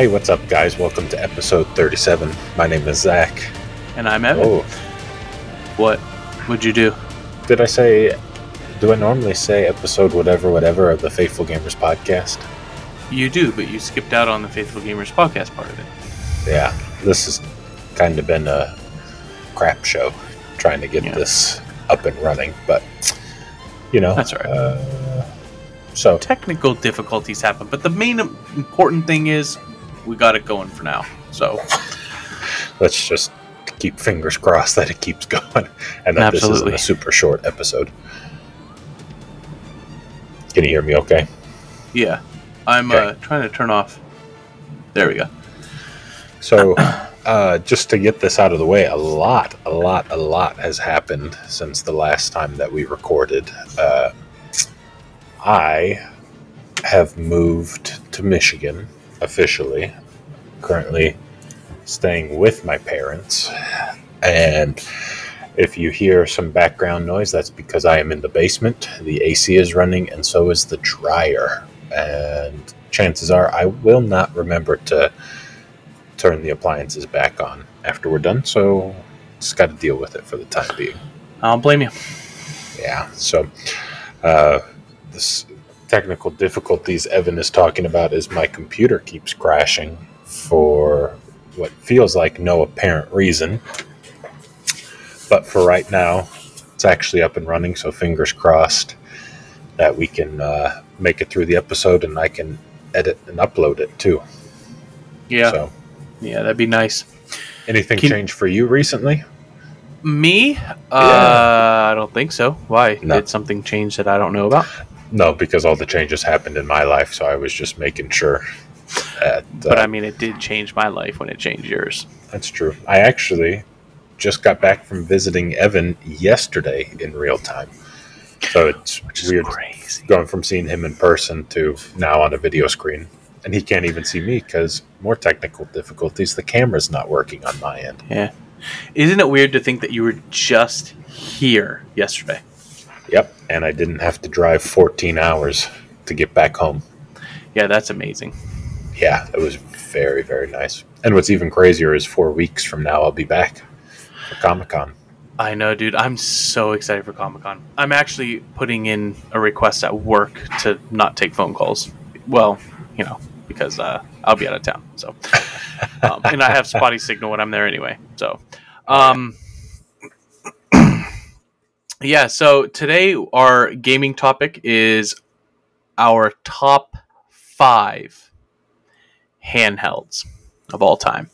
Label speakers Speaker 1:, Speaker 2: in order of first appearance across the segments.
Speaker 1: Hey, what's up, guys? Welcome to episode 37. My name is Zach.
Speaker 2: And I'm Evan.
Speaker 1: Oh,
Speaker 2: What would you do?
Speaker 1: did I say, do I normally say episode whatever, whatever of the Faithful Gamers podcast?
Speaker 2: You do, but you skipped out on the Faithful Gamers podcast part of it.
Speaker 1: Yeah, this has kind of been a crap show trying to get
Speaker 2: Yeah.
Speaker 1: this up and running, but, you know.
Speaker 2: That's right.
Speaker 1: Uh, so,
Speaker 2: Technical difficulties happen, but the main important thing is we got it going for now. So
Speaker 1: let's just keep fingers crossed that it keeps going and that this isn't a super short episode. Can you hear me okay?
Speaker 2: yeah, I'm
Speaker 1: Okay.
Speaker 2: uh, trying to turn off. There we go.
Speaker 1: So, uh, just to get this out of the way, a lot, a lot, a lot has happened since the last time that we recorded. Uh, I have moved to Michigan officially, currently staying with my parents. And if you hear some background noise, that's because I am in the basement. The AC is running, and so is the dryer. And chances are I will not remember to turn the appliances back on after we're done. So just got to deal with it for the time being.
Speaker 2: I don't blame you.
Speaker 1: Yeah. So uh, this technical difficulties Evan is talking about is my computer keeps crashing for what feels like no apparent reason. But for right now, it's actually up and running. So fingers crossed that we can uh, make it through the episode and I can edit and upload it too.
Speaker 2: Yeah,
Speaker 1: So
Speaker 2: yeah, that'd be nice.
Speaker 1: anything
Speaker 2: Can-
Speaker 1: changed for you recently?
Speaker 2: Me? Uh, I don't think so. Why?
Speaker 1: No.
Speaker 2: Did something change that I don't know about?
Speaker 1: No, because all the changes happened in my life, so I was just making sure. That,
Speaker 2: But
Speaker 1: uh,
Speaker 2: I mean, it did change my life when it changed yours.
Speaker 1: that's true. I actually just got back from visiting Evan yesterday in real time, so it's
Speaker 2: Which
Speaker 1: weird
Speaker 2: crazy.
Speaker 1: going from seeing him in person to now on a video screen, and he can't even see me because more technical difficulties. The camera's not working on my end.
Speaker 2: Yeah. Isn't it weird to think that you were just here yesterday?
Speaker 1: Yep, and I didn't have to drive 14 hours to get back home.
Speaker 2: Yeah, that's amazing.
Speaker 1: yeah, it was very, very nice. And what's even crazier is four weeks from now, I'll be back for Comic Con.
Speaker 2: I know, dude. I'm so excited for Comic Con. I'm actually putting in a request at work to not take phone calls. Well, you know, because uh, I'll be out of town. So, um, and I have spotty signal when I'm there anyway. So, um, yeah. So today our gaming topic is our top five handhelds of all time.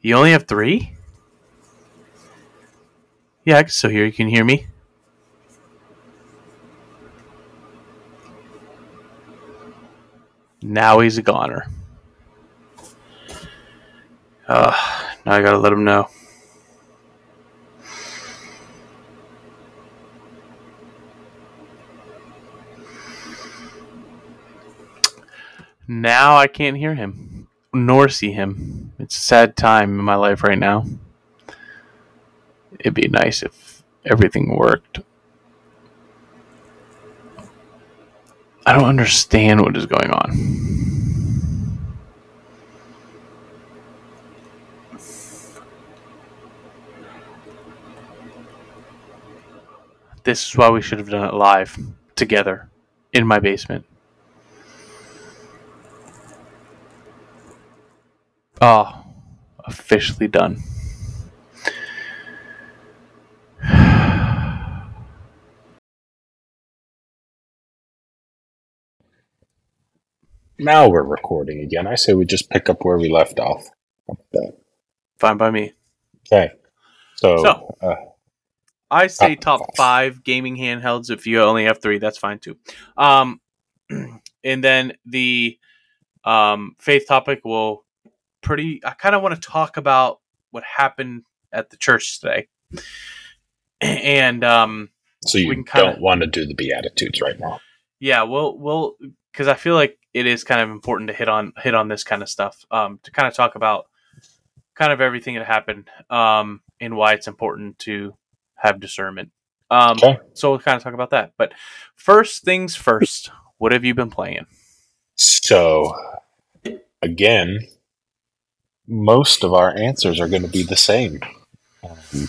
Speaker 2: You only have three. Yeah, still hear you. Can hear me? Now he's a goner. Uh, now I gotta let him know. Now I can't hear him, nor see him. It's a sad time in my life right now. It'd be nice if everything worked. I don't understand what is going on. This is why we should have done it live together in my basement. Oh, officially done.
Speaker 1: Now we're recording again. I say we just pick up where we left off. How about that?
Speaker 2: Fine by me.
Speaker 1: Okay. So,
Speaker 2: So-
Speaker 1: uh,
Speaker 2: I say
Speaker 1: Top
Speaker 2: top
Speaker 1: five.
Speaker 2: five gaming handhelds. If you only have three, that's fine too. Um, and then the um, faith topic will pretty. I kind of want to talk about what happened at the church today, and um,
Speaker 1: so you
Speaker 2: kinda-
Speaker 1: don't want to do the Beatitudes right now.
Speaker 2: yeah, we'll we'll because I feel like it is kind of important to hit on hit on this kind of stuff. Um, to kind of talk about kind of everything that happened, um, and why it's important to have discernment. Um,
Speaker 1: Okay.
Speaker 2: so we'll kind of talk about that. But first things first, what have you been playing?
Speaker 1: So, again, most of our answers are going to be the same. Um,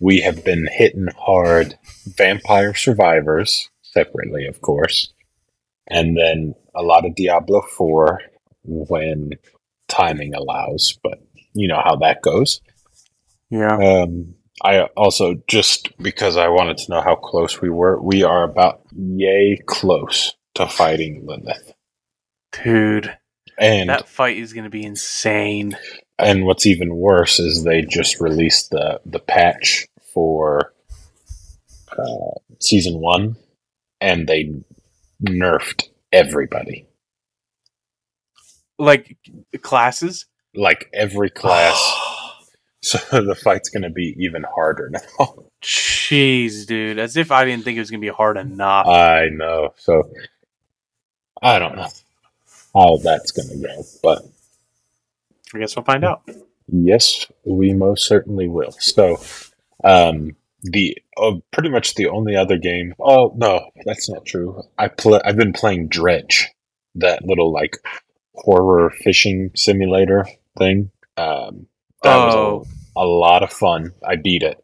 Speaker 1: we have been hitting hard Vampire Survivors, separately, of course, and then a lot of Diablo 4 when timing allows, but you know how that goes.
Speaker 2: Yeah.
Speaker 1: Um, I also just because I wanted to know how close we were, we are about yay close to fighting Lilith.
Speaker 2: Dude,
Speaker 1: And
Speaker 2: that fight is going to be insane.
Speaker 1: and what's even worse is they just released the the patch for uh, season one, and they nerfed everybody.
Speaker 2: Like classes?
Speaker 1: Like every class, so the fight's going to be even harder now.
Speaker 2: Jeez, dude. As if I didn't think it was going to be hard enough.
Speaker 1: I know. So I don't know how that's going to go, but
Speaker 2: I guess we'll find out.
Speaker 1: yes, we most certainly will. So, um, the uh, pretty much the only other game. Oh no, that's not true. I play. I've been playing Dredge, that little like horror fishing simulator thing. Um, that
Speaker 2: Oh.
Speaker 1: was a, a lot of fun. I beat it.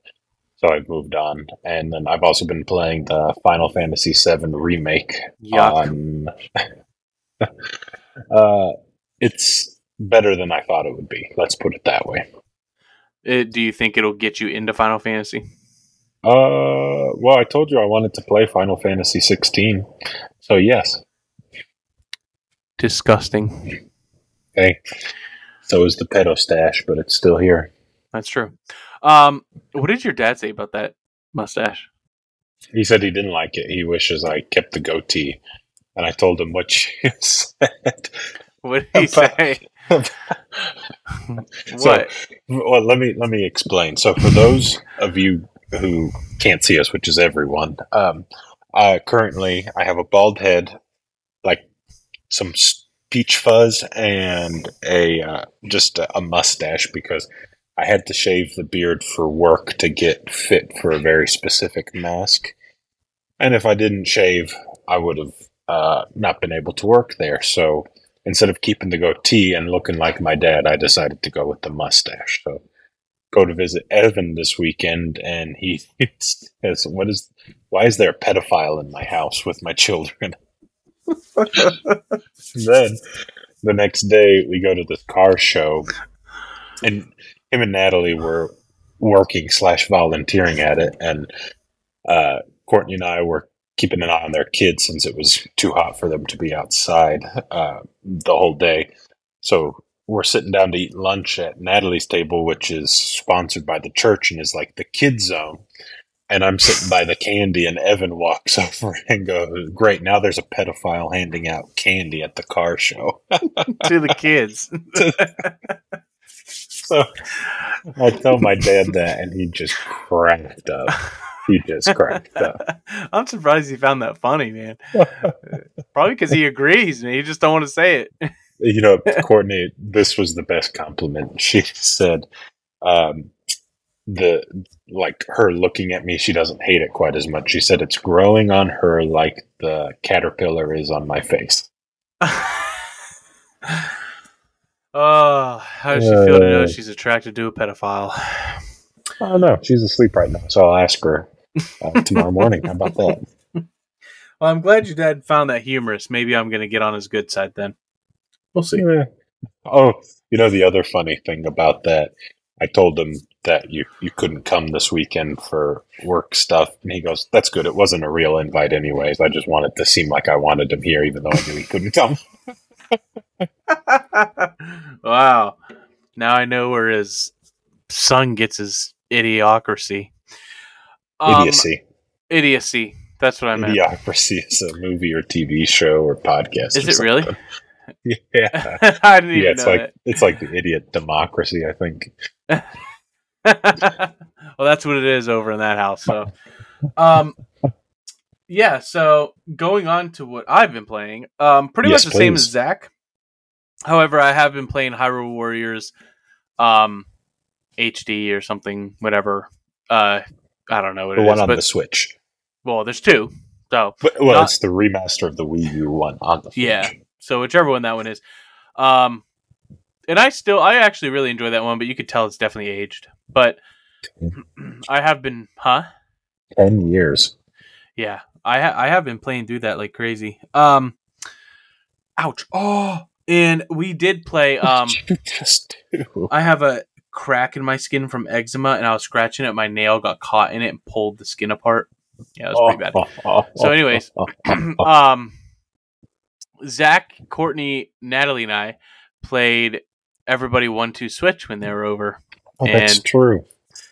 Speaker 1: So I've moved on, and then I've also been playing the Final Fantasy VII remake
Speaker 2: Yuck.
Speaker 1: on. uh, it's better than I thought it would be. Let's put it that way.
Speaker 2: Uh, do you think it'll get you into Final Fantasy?
Speaker 1: Uh, well, I told you I wanted to play Final Fantasy 16, so yes.
Speaker 2: Disgusting.
Speaker 1: Hey, so is the pedo stash, but it's still here.
Speaker 2: That's true. Um, what did your dad say about that mustache?
Speaker 1: He said he didn't like it. He wishes I kept the goatee, and I told him what you said.
Speaker 2: What did he say?
Speaker 1: So-
Speaker 2: what?
Speaker 1: Well, let me let me explain. So, for those of you who can't see us, which is everyone, um, uh, currently I have a bald head, like some peach fuzz, and a uh, just a, a mustache because I had to shave the beard for work to get fit for a very specific mask. And if I didn't shave, I would have uh, not been able to work there. So instead of keeping the goatee and looking like my dad, I decided to go with the mustache. So go to visit Evan this weekend, and he says, "What is? Why is there a pedophile in my house with my children?" then the next day we go to this car show, and him and Natalie were working slash volunteering at it, and uh, Courtney and I were keeping an eye on their kids since it was too hot for them to be outside uh, the whole day. So we're sitting down to eat lunch at Natalie's table, which is sponsored by the church and is like the kids zone. And I'm sitting by the candy, and Evan walks over and goes, "Great! Now there's a pedophile handing out candy at the car show."
Speaker 2: to the kids.
Speaker 1: So I tell my dad that, and he just cracked up. He cracked up.
Speaker 2: I'm surprised he found that funny, man. Probably because he agrees, and he just don't want to say it.
Speaker 1: you know, Courtney, this was the best compliment. She said, um, the like her looking at me, she doesn't hate it quite as much. She said it's growing on her like the caterpillar is on my face.
Speaker 2: oh, how does she feel to know
Speaker 1: Uh.
Speaker 2: she's attracted to a pedophile?
Speaker 1: I don't know. She's asleep right now, so I'll ask her uh, tomorrow morning. How about that?
Speaker 2: Well, I'm glad your dad found that humorous. Maybe I'm going to get on his good side then. We'll see.
Speaker 1: Yeah. Oh, you know the other funny thing about that, I told him that you you couldn't come this weekend for work stuff, and he goes, "That's good. It wasn't a real invite, anyways. I just wanted to seem like I wanted him here, even though I knew he couldn't come."
Speaker 2: wow. Now I know where his son gets his idiocracy. Um,
Speaker 1: Idiocy.
Speaker 2: Idiocy. That's what I meant.
Speaker 1: Idiocracy is a movie or TV show or podcast.
Speaker 2: Is
Speaker 1: or
Speaker 2: it really?
Speaker 1: Yeah.
Speaker 2: I didn't
Speaker 1: yeah,
Speaker 2: even
Speaker 1: it's
Speaker 2: know
Speaker 1: like it's like the idiot democracy. I think.
Speaker 2: well, that's what it is over in that house. So, um, yeah. So going on to what I've been playing, um, pretty
Speaker 1: Yes,
Speaker 2: much the same as
Speaker 1: please.
Speaker 2: Zach. However, I have been playing Hyrule Warriors, um, HD or something, whatever. Uh, I don't know what
Speaker 1: The one
Speaker 2: is,
Speaker 1: on
Speaker 2: but
Speaker 1: the Switch.
Speaker 2: well, there's two. So
Speaker 1: But, well,
Speaker 2: Not-
Speaker 1: it's the remaster of the Wii U one on the Switch.
Speaker 2: Yeah. So whichever one that one is. Um, and I still I actually really enjoy that one, but you could tell it's definitely aged. But I have been, huh?
Speaker 1: Ten years.
Speaker 2: Yeah, I ha- I have been playing through that like crazy. Um, ouch! Oh, and we did play. Um,
Speaker 1: you just do?
Speaker 2: I have a crack in my skin from eczema, and I was scratching it. My nail got caught in it and pulled the skin apart. Yeah, it was pretty bad. So anyways, um, Zach, Courtney, Natalie, and I played Everybody One Two Switch when they were over.
Speaker 1: Oh, that's
Speaker 2: and-
Speaker 1: true.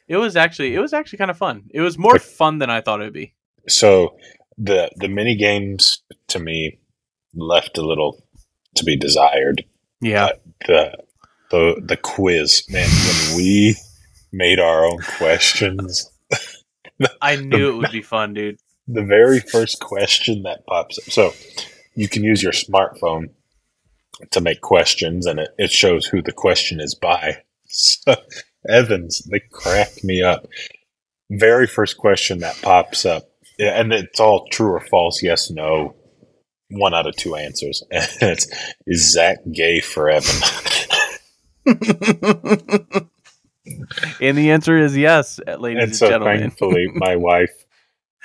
Speaker 2: It was actually it was actually kind of fun. It was more fun than I thought it would be.
Speaker 1: So the the mini games to me left a little to be desired.
Speaker 2: Yeah,
Speaker 1: The the the quiz, man. When we made our own questions,
Speaker 2: I knew it would be fun, dude.
Speaker 1: the very first question that pops up. So you can use your smartphone to make questions, and it, it shows who the question is by. So Evans, they cracked me up. Very first question that pops up, and it's all true or false, yes, no. One out of two answers. And it's is Zach gay for Evan?
Speaker 2: And the answer is yes, ladies
Speaker 1: and
Speaker 2: and,
Speaker 1: so
Speaker 2: gentlemen.
Speaker 1: thankfully my wife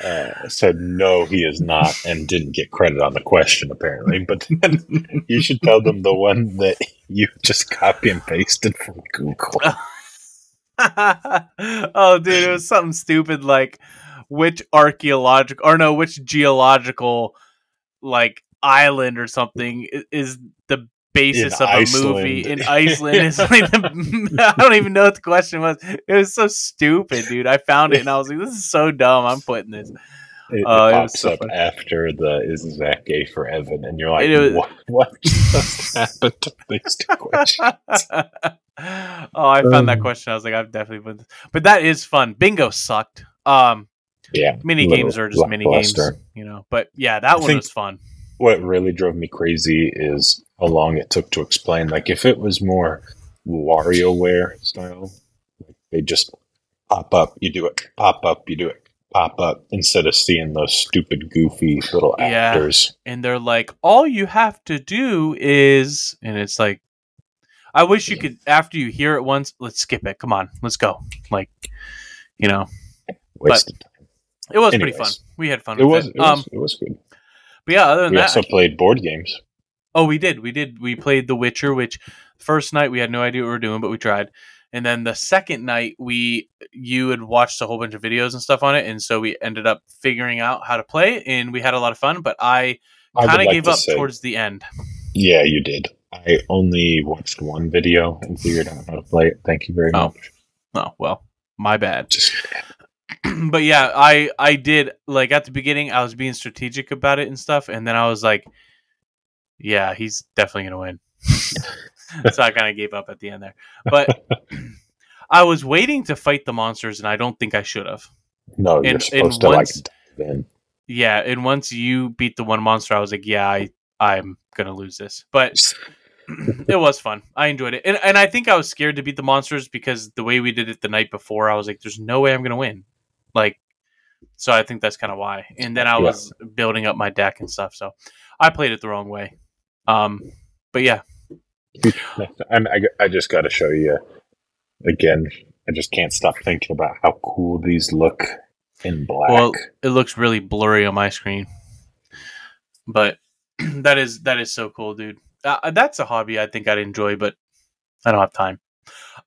Speaker 1: uh, said no he is not and didn't get credit on the question apparently but then you should tell them the one that you just copy and pasted from google
Speaker 2: oh, dude, it was something stupid like which archaeological or no, which geological like island or something is the basis
Speaker 1: In
Speaker 2: of a movie in Iceland. Is like the, I don't even know what the question was. It was so stupid, dude. I found it and I was like, "This is so dumb." I'm putting this.
Speaker 1: it,
Speaker 2: Oh, it was
Speaker 1: pops
Speaker 2: so
Speaker 1: up
Speaker 2: funny.
Speaker 1: after the is zach gay for evan and you're like
Speaker 2: was-
Speaker 1: what, what just happened to these two questions
Speaker 2: oh, I found that
Speaker 1: Um.
Speaker 2: question. I was like, I've definitely put this. But that is fun. Bingo sucked. Um,
Speaker 1: yeah
Speaker 2: mini games are just mini games, you know. But yeah, that
Speaker 1: I
Speaker 2: one was fun.
Speaker 1: What really drove me crazy is how long it took to explain. Like if it was more WarioWare style, like they just pop up, you do it, pop up, you do it, pop up, instead of seeing those stupid, goofy little
Speaker 2: Yeah.
Speaker 1: actors.
Speaker 2: And they're like, all you have to do is, and it's like, I wish you could. After you hear it once, let's skip it. Come on, let's go. Like, you know,
Speaker 1: Wasted time.
Speaker 2: it was pretty fun. We had fun.
Speaker 1: It
Speaker 2: with
Speaker 1: was,
Speaker 2: It.
Speaker 1: it was,
Speaker 2: Um,
Speaker 1: it was good.
Speaker 2: But yeah, other than
Speaker 1: We
Speaker 2: that,
Speaker 1: also played board games.
Speaker 2: Oh, we did. We did. We played The Witcher, which first night we had no idea what we were doing, but we tried. And then the second night, we you had watched a whole bunch of videos and stuff on it, and so we ended up figuring out how to play, and we had a lot of fun. But I kind of
Speaker 1: like
Speaker 2: gave up
Speaker 1: say-
Speaker 2: towards the end.
Speaker 1: Yeah, you did. I only watched one video and figured out how to play it. Thank you very
Speaker 2: Oh.
Speaker 1: much.
Speaker 2: Oh well, my bad.
Speaker 1: Just
Speaker 2: but yeah, I I did like at the beginning, I was being strategic about it and stuff, and then I was like, yeah, he's definitely gonna win. so I kind of gave up at the end there, but. I was waiting to fight the monsters, and I don't think I should have.
Speaker 1: no,
Speaker 2: And-
Speaker 1: you're supposed to
Speaker 2: once-
Speaker 1: like dive in.
Speaker 2: Yeah, and once you beat the one monster, I was like, yeah, I I'm gonna lose this. But it was fun. I enjoyed it, and and I think I was scared to beat the monsters because the way we did it the night before, I was like, there's no way I'm gonna win. Like, so I think that's kind of why. And then I
Speaker 1: Yeah.
Speaker 2: was building up my deck and stuff, so I played it the wrong way. Um, but yeah,
Speaker 1: And I, I just got to show you again. I just can't stop thinking about how cool these look in black.
Speaker 2: Well, it looks really blurry on my screen, but that is that is so cool, dude. Uh, that's a hobby I think I'd enjoy, but I don't have time.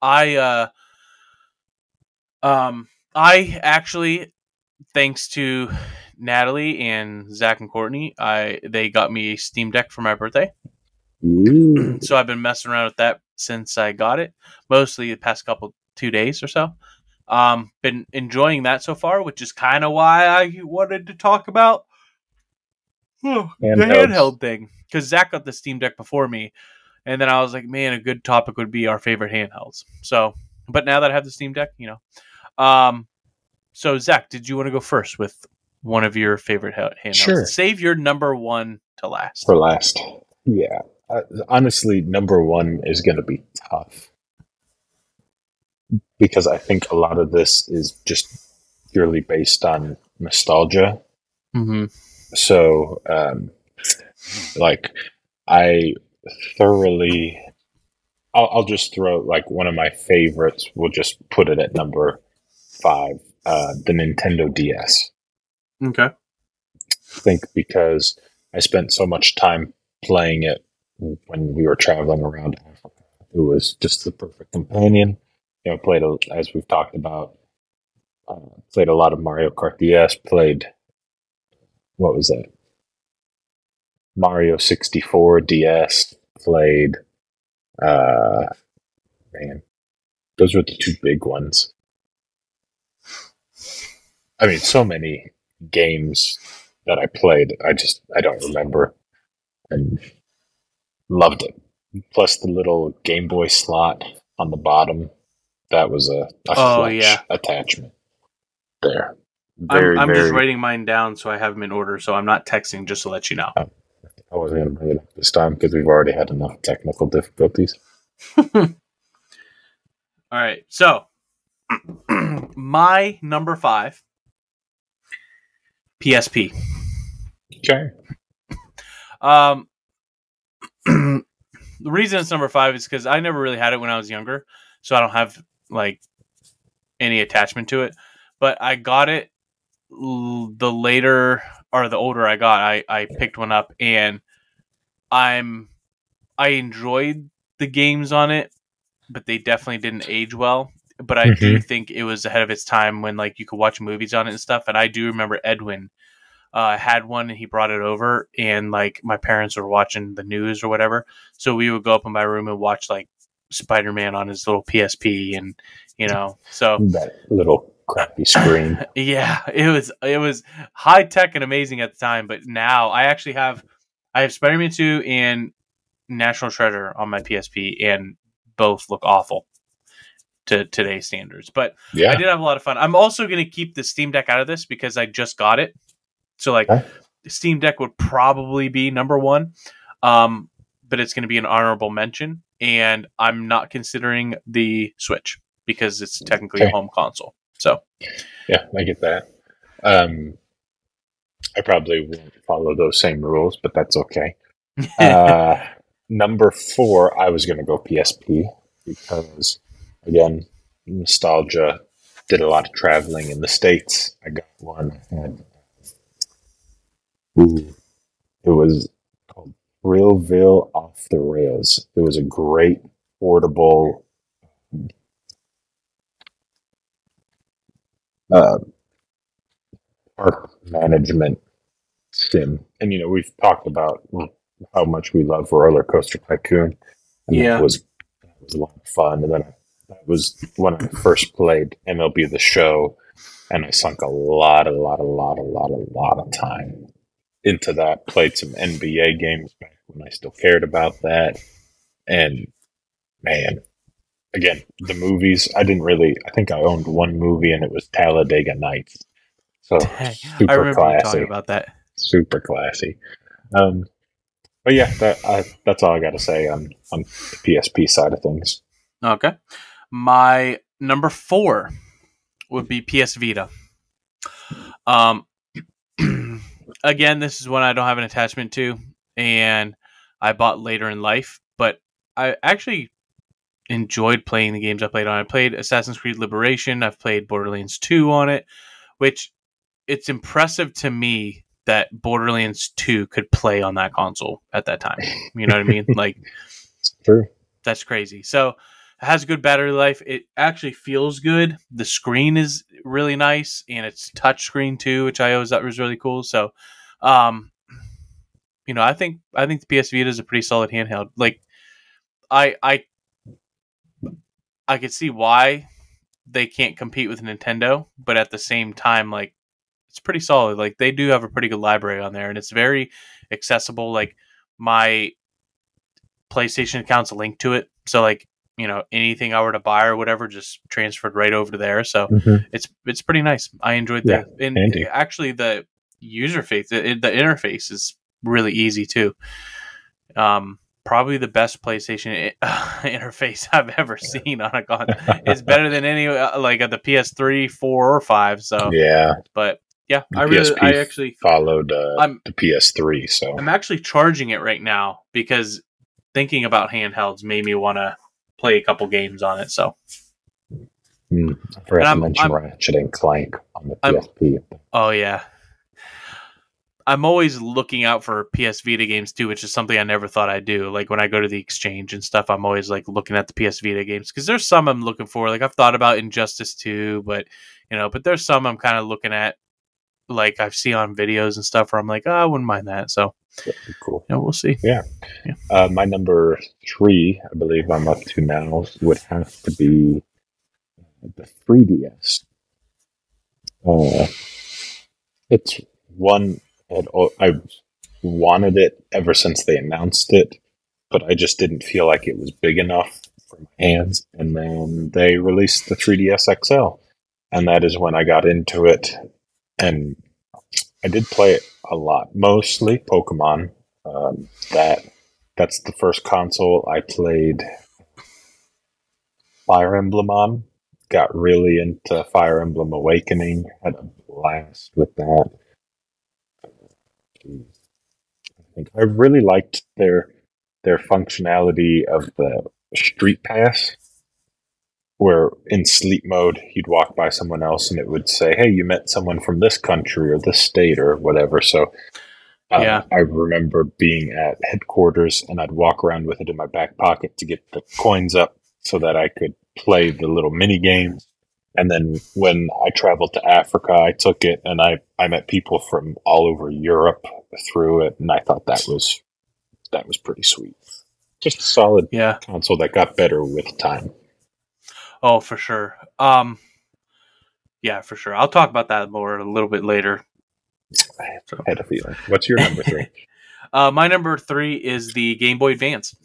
Speaker 2: I uh, um, I actually, thanks to Natalie and Zach and Courtney, I they got me a Steam Deck for my birthday.
Speaker 1: Ooh.
Speaker 2: So I've been messing around with that since I got it, mostly the past couple two days or so. Um, been enjoying that so far, which is kind of why I wanted to talk about the handheld thing because Zach got the Steam Deck before me, and then I was like, man, a good topic would be our favorite handhelds. So, but now that I have the Steam Deck, you know, um, so Zach, did you want to go first with one of your favorite ha- handhelds?
Speaker 1: Sure.
Speaker 2: Save your number one to last.
Speaker 1: For last. Yeah. Uh, honestly, number one is going to be tough. Because I think a lot of this is just purely based on nostalgia.
Speaker 2: Mm-hmm.
Speaker 1: So, um, like, I thoroughly I'll, I'll just throw like one of my favorites. We'll just put it at number five. Uh, the Nintendo DS.
Speaker 2: Okay.
Speaker 1: I think because I spent so much time playing it when we were traveling around Africa. It was just the perfect companion. You know, played a, as we've talked about. Uh, played a lot of Mario Kart DS. Played what was that? Mario sixty four DS. Played. Uh, man, those were the two big ones. I mean, so many games that I played. I just I don't remember, and loved it. Plus the little Game Boy slot on the bottom. That was a, a
Speaker 2: Oh, yeah.
Speaker 1: attachment there.
Speaker 2: I'm, I'm just writing mine down so I have them in order, so I'm not texting just to let you know.
Speaker 1: Oh, I wasn't going to bring it up this time because we've already had enough technical difficulties.
Speaker 2: All right, so my number five, PSP.
Speaker 1: Okay.
Speaker 2: Um, the reason it's number five is because I never really had it when I was younger, so I don't have like any attachment to it. But I got it l- the later or the older I got, I I picked one up and I'm I enjoyed the games on it, but they definitely didn't age well. But I do think it was ahead of its time when like you could watch movies on it and stuff. And I do remember Edwin uh, had one and he brought it over and like my parents were watching the news or whatever so we would go up in my room and watch like spider-man on his little psp and you know so
Speaker 1: That little crappy screen.
Speaker 2: yeah it was it was high tech and amazing at the time but now i actually have i have spider-man 2 and national treasure on my psp and both look awful to today's standards but
Speaker 1: Yeah.
Speaker 2: I did have a lot of fun. I'm also going to keep the Steam Deck out of this because I just got it. So like
Speaker 1: Okay.
Speaker 2: Steam Deck would probably be number 1. Um but it's going to be an honorable mention and I'm not considering the Switch because it's technically a home console. So,
Speaker 1: Yeah, I get that. Um, I probably won't follow those same rules, but that's okay. Uh, number four, I was going to go PSP because, again, nostalgia. Did a lot of traveling in the states. I got one. I had, ooh, it was called Thrillville Off the Rails. It was a great portable. Uh, park management sim. And you know, we've talked about how much we love Roller Coaster Tycoon. And
Speaker 2: Yeah.
Speaker 1: that was that was a lot of fun. And then I, that was when I first played MLB the show and I sunk a lot, a lot, a lot, a lot, a lot of time into that. Played some NBA games back when I still cared about that. And man, again, the movies, I didn't really I think I owned one movie and it was Talladega Nights. So
Speaker 2: I
Speaker 1: super
Speaker 2: remember you
Speaker 1: classy
Speaker 2: talking about that.
Speaker 1: super classy. Um, but yeah, that, I, that's all I got to say on on the PSP side of things.
Speaker 2: Okay. My number 4 would be PS Vita. Um again, this is one I don't have an attachment to and I bought later in life, but I actually enjoyed playing the games I played on. I played Assassin's Creed Liberation, I've played Borderlands 2 on it, which it's impressive to me that Borderlands 2 could play on that console at that time. You know what I mean? Like
Speaker 1: It's true.
Speaker 2: that's crazy. So has good battery life. It actually feels good. The screen is really nice, and it's touch screen too, which I always thought was really cool. So, um, you know, I think I think the PS Vita is a pretty solid handheld. Like, I I I could see why they can't compete with Nintendo, but at the same time, like it's pretty solid. Like they do have a pretty good library on there, and it's very accessible. Like my PlayStation account's linked to it, so like you know anything I were to buy or whatever just transferred right over to there. So it's it's pretty nice. I enjoyed
Speaker 1: Yeah,
Speaker 2: and
Speaker 1: handy.
Speaker 2: actually the user face the, the interface is really easy too. Um, probably the best PlayStation interface I've ever seen on a con. It's better than any uh, like at the PS3, four, or five. So,
Speaker 1: Yeah,
Speaker 2: but yeah,
Speaker 1: The
Speaker 2: I really,
Speaker 1: PSP
Speaker 2: I actually,
Speaker 1: followed uh, the PS3. So
Speaker 2: I'm actually charging it right now because thinking about handhelds made me want to play a couple games on it. So
Speaker 1: Mm, I forgot to mention
Speaker 2: I'm-
Speaker 1: Ratchet and Clank on the
Speaker 2: I'm-
Speaker 1: PSP.
Speaker 2: Oh yeah. I'm always looking out for PS Vita games too, which is something I never thought I'd do. Like when I go to the exchange and stuff, I'm always like looking at the PS Vita games because there's some I'm looking for. Like I've thought about Injustice 2, but you know, but there's some I'm kind of looking at like I've seen on videos and stuff where I'm like, oh, I wouldn't mind that. So,
Speaker 1: cool.
Speaker 2: you know, we'll see. Yeah.
Speaker 1: Uh, my number three, I believe I'm up to now, would have to be the 3DS. Uh, it's one I wanted it ever since they announced it, but I just didn't feel like it was big enough for my hands. And then they released the 3DS XL, and that is when I got into it. And I did play a lot, mostly Pokemon. Um, that that's the first console I played Fire Emblem on. Got really into Fire Emblem Awakening. Had a blast with that. I think I really liked their their functionality of the Street Pass, where in sleep mode you'd walk by someone else and it would say, "Hey, you met someone from this country or this state or whatever." So uh,
Speaker 2: Yeah.
Speaker 1: I remember being at headquarters and I'd walk around with it in my back pocket to get the coins up so that I could play the little mini games. And then when I traveled to Africa, I took it and I, I met people from all over Europe through it. And I thought that was, that was pretty sweet. Just a solid
Speaker 2: Yeah.
Speaker 1: console that got better with time.
Speaker 2: Oh, for sure. Um, yeah, for sure. I'll talk about that more a little bit later.
Speaker 1: I had a feeling. What's your number three?
Speaker 2: Uh, my number three is the Game Boy Advance.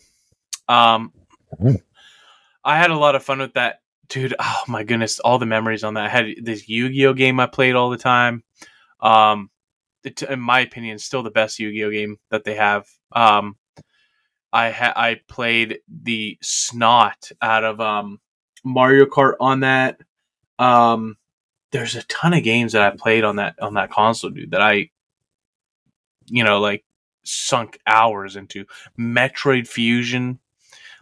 Speaker 2: Um,
Speaker 1: Hmm.
Speaker 2: I had a lot of fun with that, dude. Oh my goodness, all the memories on that. I had this Yu-Gi-Oh game I played all the time. Um, it, in my opinion, still the best Yu-Gi-Oh game that they have. Um, I ha- I played the snot out of um, Mario Kart on that. Um, there's a ton of games that I played on that on that console, dude. That I, you know, like sunk hours into. Metroid Fusion,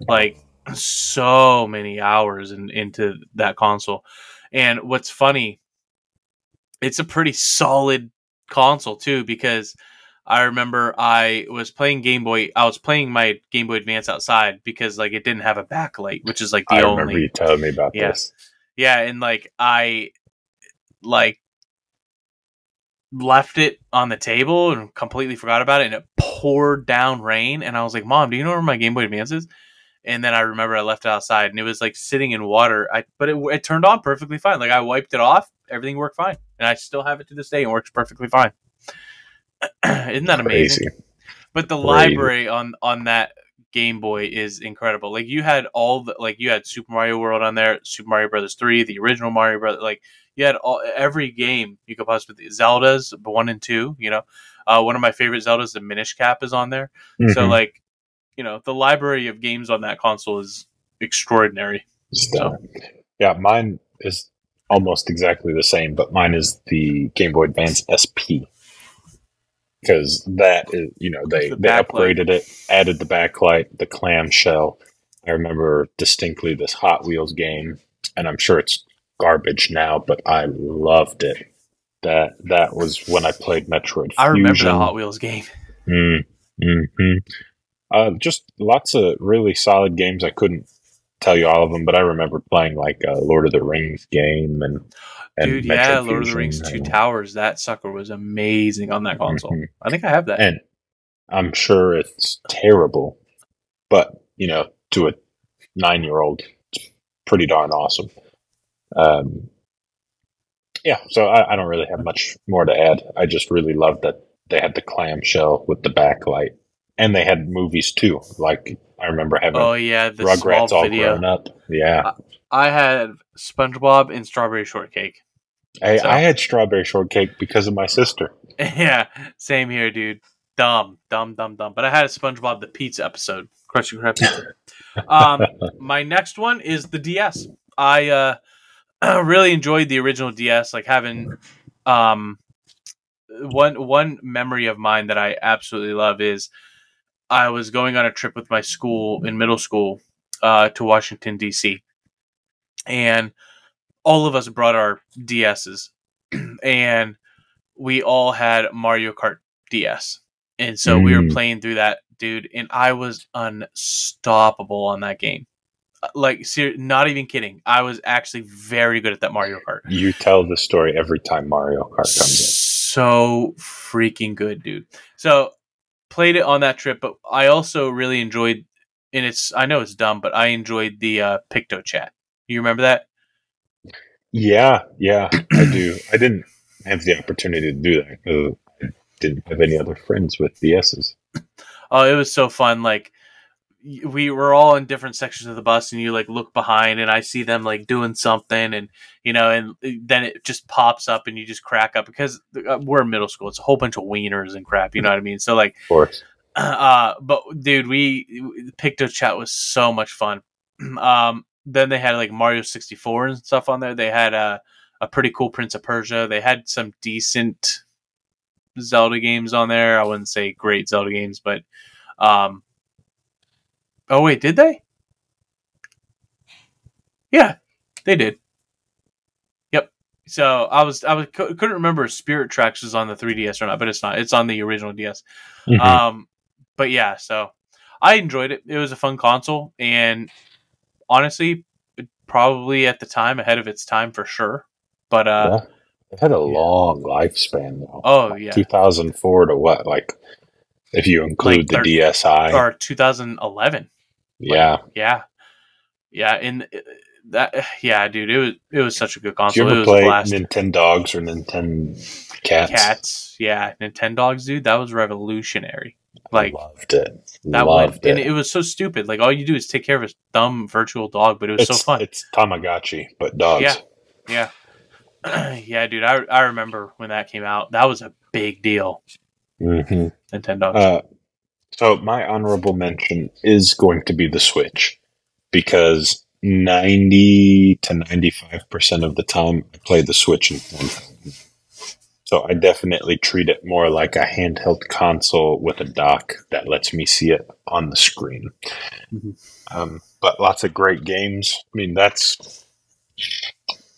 Speaker 2: like so many hours in, into that console. And what's funny, it's a pretty solid console too because I remember I was playing Game Boy. I was playing my Game Boy Advance outside because like it didn't have a backlight, which is like the
Speaker 1: I
Speaker 2: only
Speaker 1: remember you telling me about
Speaker 2: Yeah.
Speaker 1: this.
Speaker 2: yeah, and like I like left it on the table and completely forgot about it and it poured down rain and I was like, "Mom, do you know where my Game Boy Advance is?" And then I remember I left it outside and it was like sitting in water. I but it, it turned on perfectly fine. Like I wiped it off, everything worked fine. And I still have it to this day and works perfectly fine. Isn't that amazing?
Speaker 1: Crazy.
Speaker 2: But the
Speaker 1: Crazy.
Speaker 2: library on on that Game Boy is incredible. Like you had all the like you had Super Mario World on there, Super Mario Brothers three, the original Mario Brothers. Like you had all every game you could possibly Zelda's one and two. You know, uh, one of my favorite Zeldas, the Minish Cap, is on there. So
Speaker 1: Mhm.
Speaker 2: like, you know, the library of games on that console is extraordinary.
Speaker 1: Uh, yeah, mine is almost exactly the same, but mine is the Game Boy Advance SP because that is, you know, they
Speaker 2: The
Speaker 1: they upgraded it, added the backlight, the clamshell. I remember distinctly this Hot Wheels game, and I'm sure it's garbage now, but I loved it. That that was when I played Metroid.
Speaker 2: I remember the Hot Wheels game.
Speaker 1: Mm, hmm Uh, just lots of really solid games. I couldn't tell you all of them, but I remember playing like a Lord of the Rings game and, and
Speaker 2: Dude, yeah,
Speaker 1: Metroid
Speaker 2: Lord of the Rings
Speaker 1: Fusion
Speaker 2: Two Towers. That sucker was amazing on that console.
Speaker 1: Mhm.
Speaker 2: I think I have that.
Speaker 1: And I'm sure it's terrible, but you know, to a nine year old, it's pretty darn awesome. Um, yeah, so I, I don't really have much more to add. I just really loved that they had the clamshell with the backlight, and they had movies too. Like I remember having
Speaker 2: oh yeah, the
Speaker 1: Rugrats
Speaker 2: small
Speaker 1: all
Speaker 2: video.
Speaker 1: grown up. Yeah,
Speaker 2: I had SpongeBob and Strawberry Shortcake.
Speaker 1: I,
Speaker 2: So-
Speaker 1: I had strawberry shortcake because of my sister.
Speaker 2: yeah, same here, dude. Dumb, dumb, dumb, dumb. But I had a SpongeBob the Pizza episode, Krusty Krab Pizza. um, my next one is the DS. I uh, really enjoyed the original DS. Like having um, one one memory of mine that I absolutely love is I was going on a trip with my school in middle school, uh, to Washington D.C. and all of us brought our DSs, and we all had Mario Kart DS, and so we were
Speaker 1: Mm.
Speaker 2: playing through that dude, and I was unstoppable on that game. Uh, Like, ser- not even kidding. I was actually very good at that Mario Kart.
Speaker 1: You tell the story every time Mario Kart comes in.
Speaker 2: So freaking good, dude. So played it on that trip, but I also really enjoyed, and it's I know it's dumb, but I enjoyed the uh, Picto chat. You remember that?
Speaker 1: Yeah, yeah, I do. I didn't have the opportunity to do that I didn't have any other friends with the S's.
Speaker 2: Oh, it was so fun. Like we were all in different sections of the bus, and you like look behind, and I see them like doing something, and you know, and uh, then it just pops up, and you just crack up because uh, we're in middle school. It's a whole bunch of wieners and crap. You know what I mean? So like,
Speaker 1: Of course.
Speaker 2: uh, but dude, we Picto Chat was so much fun. um, then they had like Mario sixty four and stuff on there. They had a a pretty cool Prince of Persia. They had some decent Zelda games on there. I wouldn't say great Zelda games, but um, oh wait, did they? Yeah, they did. Yep. So I was I was cou- couldn't remember if Spirit Tracks was on the 3DS or not, but it's not. It's on the original DS.
Speaker 1: Mhm.
Speaker 2: Um, but yeah, so I enjoyed it. It was a fun console, and honestly, probably at the time ahead of its time for sure. But uh,
Speaker 1: yeah. It had a long lifespan though.
Speaker 2: oh yeah,
Speaker 1: 2004 to what? Like, if you include
Speaker 2: thir-
Speaker 1: the DSi,
Speaker 2: or 2011.
Speaker 1: Yeah.
Speaker 2: Yeah, yeah, and uh, that yeah, dude, it was it was such a good
Speaker 1: Did you
Speaker 2: console. It
Speaker 1: ever play
Speaker 2: blast.
Speaker 1: Nintendogs or Nintendo Cats?
Speaker 2: Cats, yeah, Nintendo Dogs, dude, that was revolutionary. Like
Speaker 1: loved it.
Speaker 2: that
Speaker 1: loved
Speaker 2: went, and it was so stupid. Like all you do is take care of a dumb virtual dog, but it was
Speaker 1: it's,
Speaker 2: so fun.
Speaker 1: It's Tamagotchi, but dogs.
Speaker 2: Yeah. Yeah. yeah, dude. I, I remember when that came out. That was a big deal.
Speaker 1: hmm
Speaker 2: Nintendo.
Speaker 1: Uh, so my honorable mention is going to be the Switch because 90 to 95% of the time I play the Switch in handheld. So I definitely treat it more like a handheld console with a dock that lets me see it on the screen.
Speaker 2: Mhm.
Speaker 1: Um, but lots of great games. I mean, that's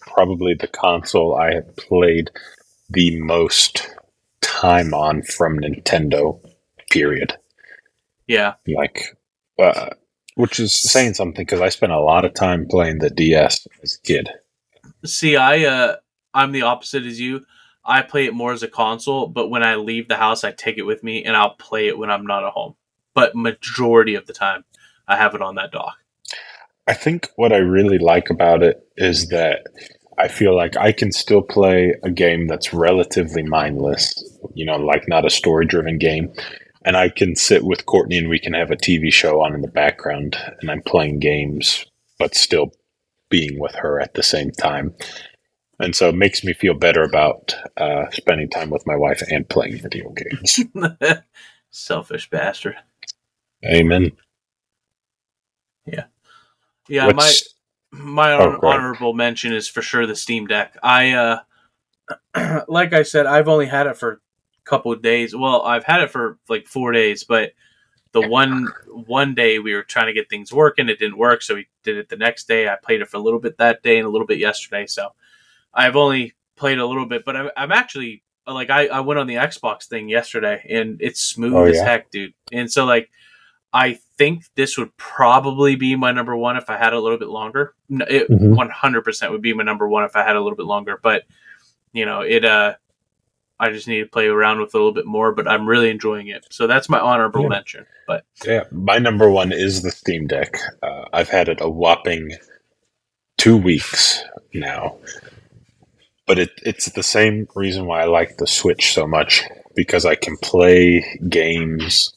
Speaker 1: probably the console I have played the most time on from Nintendo, period.
Speaker 2: Yeah.
Speaker 1: Like, uh, which is saying something because I spent a lot of time playing the DS as a kid.
Speaker 2: See, I uh I'm the opposite as you. I play it more as a console, but when I leave the house, I take it with me and I'll play it when I'm not at home. But majority of the time, I have it on that dock.
Speaker 1: I think what I really like about it is that I feel like I can still play a game that's relatively mindless, you know, like not a story driven game. And I can sit with Courtney and we can have a TV show on in the background and I'm playing games, but still being with her at the same time. And so it makes me feel better about uh, spending time with my wife and playing video games.
Speaker 2: Selfish bastard.
Speaker 1: Amen.
Speaker 2: Yeah,
Speaker 1: What's-
Speaker 2: my my
Speaker 1: Oh,
Speaker 2: hon- honorable mention is for sure the Steam Deck. I uh like I said, I've only had it for couple of days. Well, I've had it for like four days, but the one one day we were trying to get things working, it didn't work, so we did it the next day. I played it for a little bit that day and a little bit yesterday, so I've only played a little bit, but I'm, I'm actually like I, I went on the Xbox thing yesterday and it's smooth
Speaker 1: Oh,
Speaker 2: as
Speaker 1: yeah?
Speaker 2: heck, dude. And so like I think this would probably be my number one if I had a little bit longer. No, It
Speaker 1: Mhm.
Speaker 2: one hundred percent would be my number one if I had a little bit longer. But you know, it uh, I just need to play around with it a little bit more. But I'm really enjoying it, so that's my honorable
Speaker 1: Yeah.
Speaker 2: mention. But
Speaker 1: Yeah, my number one is the Steam Deck. Uh, I've had it a whopping two weeks now, but it, it's the same reason why I like the Switch so much because I can play games,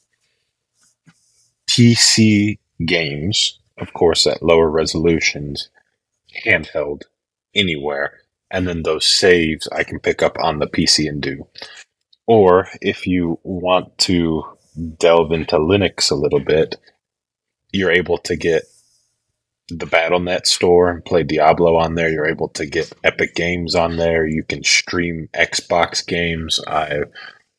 Speaker 1: PC games, of course, at lower resolutions, handheld, anywhere, and then those saves I can pick up on the PC and do. Or if you want to delve into Linux a little bit, you're able to get the BattleNet store and play Diablo on there. You're able to get Epic Games on there. You can stream Xbox games. I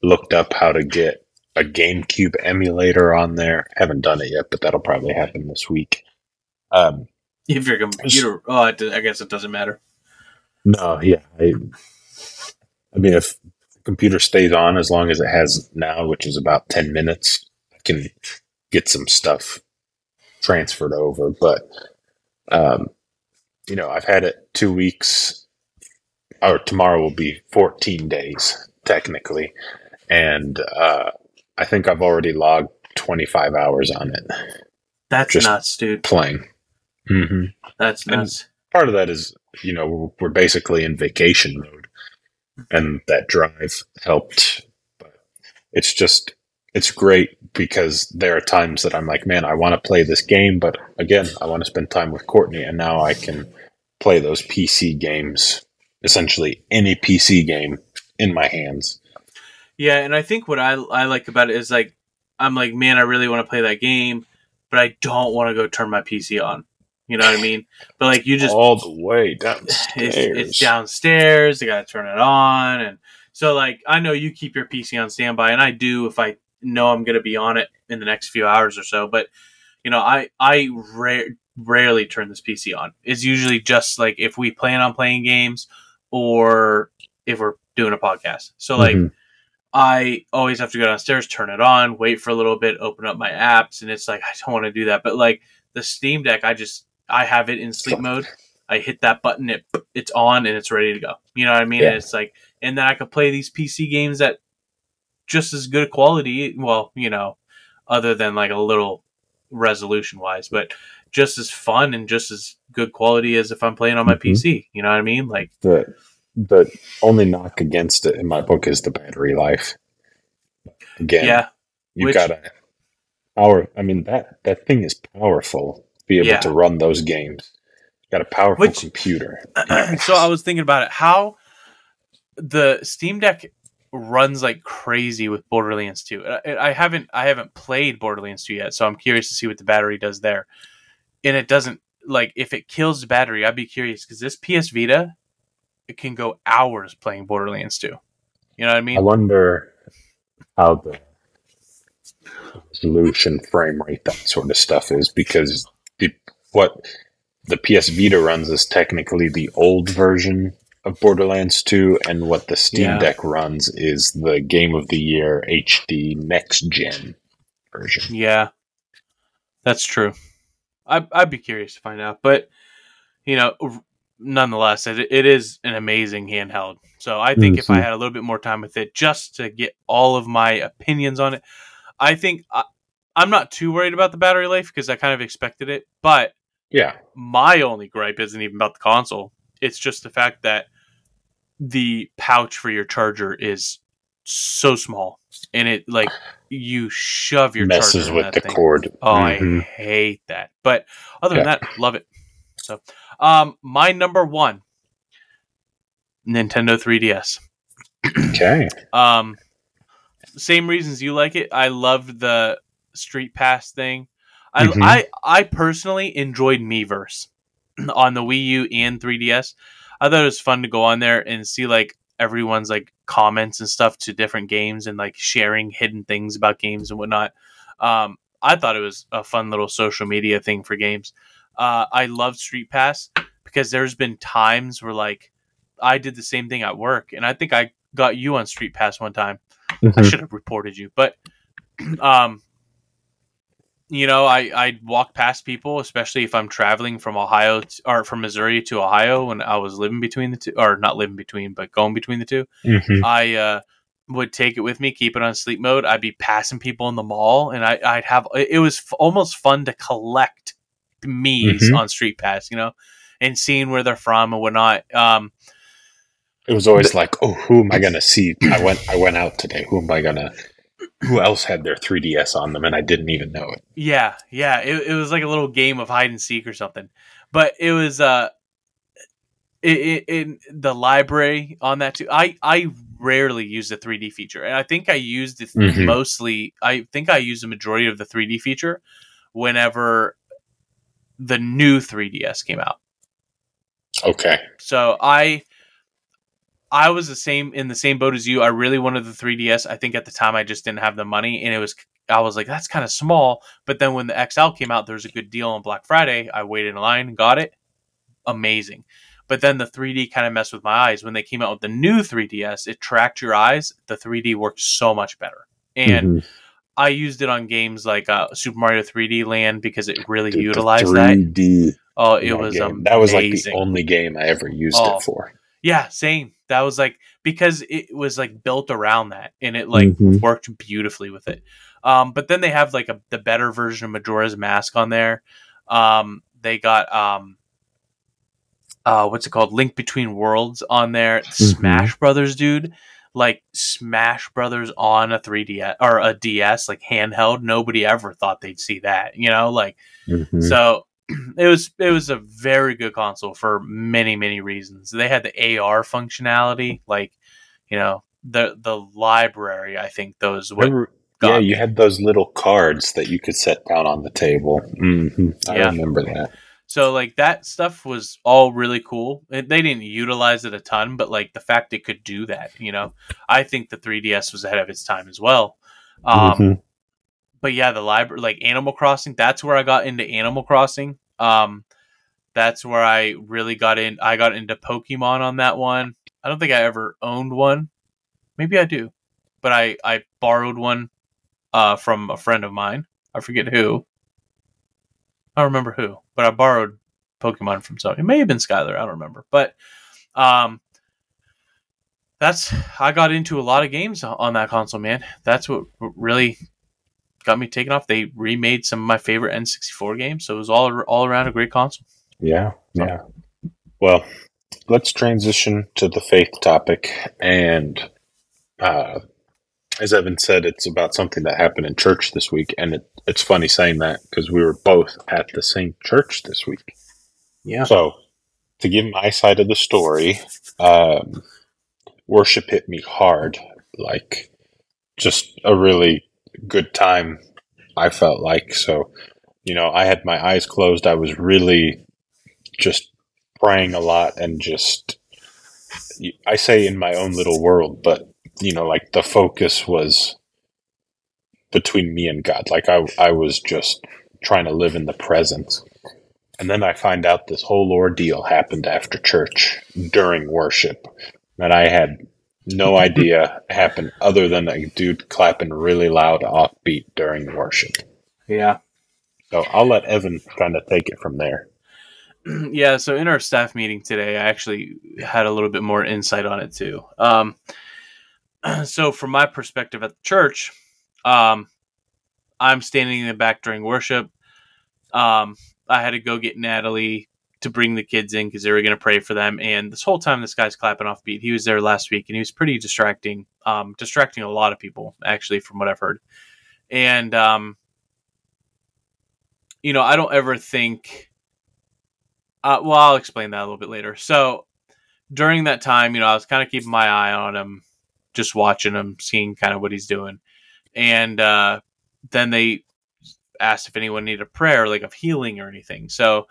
Speaker 1: looked up how to get a GameCube emulator on there. Haven't done it yet, but that'll probably happen this week. Um,
Speaker 2: If your computer, oh, I guess it doesn't matter.
Speaker 1: No, yeah, I, I mean, if the computer stays on as long as it has now, which is about ten minutes, I can get some stuff transferred over. But, um, you know, I've had it two weeks, or tomorrow will be fourteen days technically, and uh, I think I've already logged twenty five hours on it
Speaker 2: That's
Speaker 1: Just-
Speaker 2: nuts, dude.
Speaker 1: playing. Mm-hmm.
Speaker 2: That's
Speaker 1: And-
Speaker 2: nuts.
Speaker 1: Part of that is you know we're, basically in vacation mode and that drive helped but it's just it's great because there are times that i'm like man i want to play this game but again i want to spend time with courtney and now i can play those pc games essentially any pc game in my hands
Speaker 2: Yeah, and I think what I I like about it is like I'm like, man, I really want to play that game, but I don't want to go turn my PC on. You know what I mean? But like you just
Speaker 1: all the way
Speaker 2: it's,
Speaker 1: downstairs
Speaker 2: it's downstairs. I got to turn it on, and so like I know you keep your PC on standby, and I do if I know I'm going to be on it in the next few hours or so. But you know, I I ra- rarely turn this PC on. It's usually just like if we plan on playing games or if we're doing a podcast. So like.
Speaker 1: Mhm.
Speaker 2: I always have to go downstairs, turn it on, wait for a little bit, open up my apps, and it's like I don't want to do that. But like the Steam Deck, I just I have it in sleep mode. I hit that button, it it's on and it's ready to go. You know what I mean?
Speaker 1: Yeah.
Speaker 2: It's like, and then I could play these PC games that just as good quality. Well, you know, other than like a little resolution wise, but just as fun and just as good quality as if I'm playing on my
Speaker 1: Mhm.
Speaker 2: PC. You know what I mean? Like,
Speaker 1: the the only knock against it in my book is the battery life again
Speaker 2: yeah,
Speaker 1: you
Speaker 2: Which-
Speaker 1: gotta power i mean that that thing is powerful be able
Speaker 2: Yeah.
Speaker 1: to run those games you got a powerful
Speaker 2: Which-
Speaker 1: computer
Speaker 2: so I was thinking about it. How the Steam Deck runs like crazy with Borderlands 2. I, I haven't I haven't played Borderlands 2 yet, so I'm curious to see what the battery does there. And it doesn't like if it kills the battery, I'd be curious because this PS Vita it can go hours playing Borderlands 2. You know what I mean?
Speaker 1: i wonder how the resolution frame rate that sort of stuff is because the, what the ps vita runs is technically the old version of borderlands 2 and what the steam
Speaker 2: Yeah.
Speaker 1: deck runs is the game of the year hd next gen version
Speaker 2: Yeah, that's true. I, I'd be curious to find out, but you know, r- nonetheless, it, it is an amazing handheld. So I think if I
Speaker 1: Mhm.
Speaker 2: had a little bit more time with it, just to get all of my opinions on it, I think I, I'm not too worried about the battery life because I kind of expected it. But
Speaker 1: yeah
Speaker 2: my only gripe isn't even about the console; it's just the fact that the pouch for your charger is so small, and it like you shove your
Speaker 1: messes with the
Speaker 2: thing.
Speaker 1: cord
Speaker 2: Oh,
Speaker 1: Mhm.
Speaker 2: I hate that. But other than that, love it. So, um, my number one, Nintendo 3DS.
Speaker 1: okay
Speaker 2: Um, same reasons you like it. I loved the Street Pass thing. I
Speaker 1: Mhm.
Speaker 2: I I personally enjoyed Miiverse on the Wii U and 3DS. I thought it was fun to go on there and see like everyone's like comments and stuff to different games and like sharing hidden things about games and whatnot. Um, I thought it was a fun little social media thing for games. Uh, I love Street Pass because there's been times where like I did the same thing at work, and I think I got you on Street Pass one time. I
Speaker 1: Mhm.
Speaker 2: should have reported you, but um, you know, I I walk past people, especially if I'm traveling from Ohio t or from Missouri to Ohio when I was living between the two, or not living between, but going between the two.
Speaker 1: Mhm.
Speaker 2: I uh, would take it with me, keep it on sleep mode. I'd be passing people in the mall, and I, I'd have it was f- almost fun to collect Miis
Speaker 1: Mhm.
Speaker 2: on Street Pass, you know, and seeing where they're from and whatnot. Um,
Speaker 1: It was always like, oh, who am I gonna see? I went, I went out today. Who am I gonna? Who else had their 3ds on them, and I didn't even know it.
Speaker 2: Yeah, yeah. It, it was like a little game of hide and seek or something. But it was uh it, it, in the library on that too. I I rarely use the 3D feature. And I think I used it
Speaker 1: Mhm.
Speaker 2: mostly I think I used the majority of the 3D feature whenever the new 3DS came out.
Speaker 1: Okay,
Speaker 2: So I I was the same in the same boat as you. I really wanted the 3DS. I think at the time I just didn't have the money, and it was I was like, that's kind of small. But then when the XL came out, there was a good deal on Black Friday. I waited in line, got it, amazing. But then the 3D kind of messed with my eyes. When they came out with the new 3DS, it tracked your eyes. The 3D worked so much better, and
Speaker 1: Mhm.
Speaker 2: I used it on games like uh, Super Mario 3D Land because it really
Speaker 1: The- the
Speaker 2: utilized that.
Speaker 1: 3D
Speaker 2: Oh, it was
Speaker 1: game. that was like the only game I ever used
Speaker 2: Oh.
Speaker 1: it for.
Speaker 2: Yeah, same. That was like because it was like built around that, and it like
Speaker 1: Mhm.
Speaker 2: worked beautifully with it. Um, but then they have like a the better version of Majora's Mask on there. Um, they got um, uh, what's it called? Link Between Worlds on there. Smash Brothers, dude. Like Smash Brothers on a 3DS or a DS, like handheld. Nobody ever thought they'd see that. You know, like
Speaker 1: Mhm.
Speaker 2: so it was it was a very good console for many many reasons. They had the AR functionality, like you know the the library. I think those
Speaker 1: Remember- yeah, you had those little cards that you could set down on the table. hmm I
Speaker 2: Yeah.
Speaker 1: remember that.
Speaker 2: so like that stuff was all really cool. And They didn't utilize it a ton, but like the fact it could do that, you know, I think the 3DS was ahead of its time as well. Um,
Speaker 1: Mhm.
Speaker 2: But yeah, the library, like Animal Crossing, that's where I got into Animal Crossing. Um, that's where I really got in. I got into Pokemon on that one. I don't think I ever owned one. Maybe I do, but I I borrowed one uh, from a friend of mine. I forget who. I don't remember who, but I borrowed Pokemon from somebody. It may have been Skylar. I don't remember, but um, that's I got into a lot of games on that console, man. That's what really got me taken off. They remade some of my favorite N64 games, so it was all all around a great console.
Speaker 1: Yeah, yeah. Well, let's transition to the faith topic. And uh, as Evan said, it's about something that happened in church this week. And it, it's funny saying that because we were both at the same church this week.
Speaker 2: Yeah.
Speaker 1: So, to give my side of the story, um, worship hit me hard. Like, just a really good time, I felt like. So, you know, I had my eyes closed. I was really just praying a lot and just, I say in my own little world, but, you know, like the focus was between me and God. Like, I, I was just trying to live in the present. And then I find out this whole ordeal happened after church during worship that I had no idea happened other than a dude clapping really loud offbeat during worship.
Speaker 2: Yeah.
Speaker 1: So I'll let Evan kind of take it from there.
Speaker 2: yeah, so in our staff meeting today, I actually had a little bit more insight on it too. Um, so from my perspective at the church, um, I'm standing in the back during worship. Um, I had to go get Natalie to bring the kids in because they were going to pray for them. And this whole time, this guy's clapping off beat. He was there last week, and he was pretty distracting, um, distracting a lot of people actually, from what I've heard. And um, you know, I don't ever think. Uh, well, I'll explain that a little bit later. So during that time, you know, I was kind of keeping my eye on him, just watching him, seeing kind of what he's doing, and uh, then they asked if anyone needed a prayer, like of healing or anything. So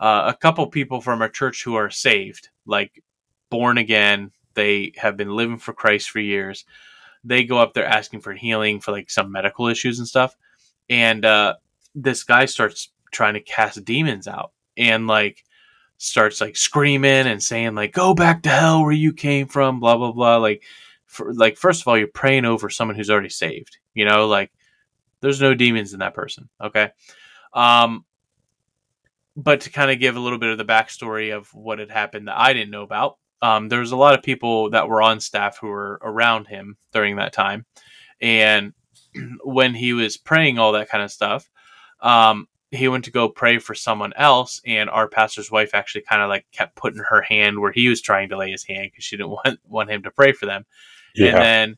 Speaker 2: uh, a couple people from our church who are saved, like born again, they have been living for Christ for years. They go up there asking for healing for like some medical issues and stuff, and uh, this guy starts trying to cast demons out and like starts like screaming and saying like go back to hell where you came from blah blah blah. Like for like first of all you're praying over someone who's already saved you know? Like there's no demons in that person okay? Um but to kind of give a little bit of the backstory of what had happened that i didn't know about um, there was a lot of people that were on staff who were around him during that time and when he was praying all that kind of stuff um, he went to go pray for someone else and our pastor's wife actually kind of like kept putting her hand where he was trying to lay his hand because she didn't want want him to pray for them
Speaker 1: Yeah.
Speaker 2: and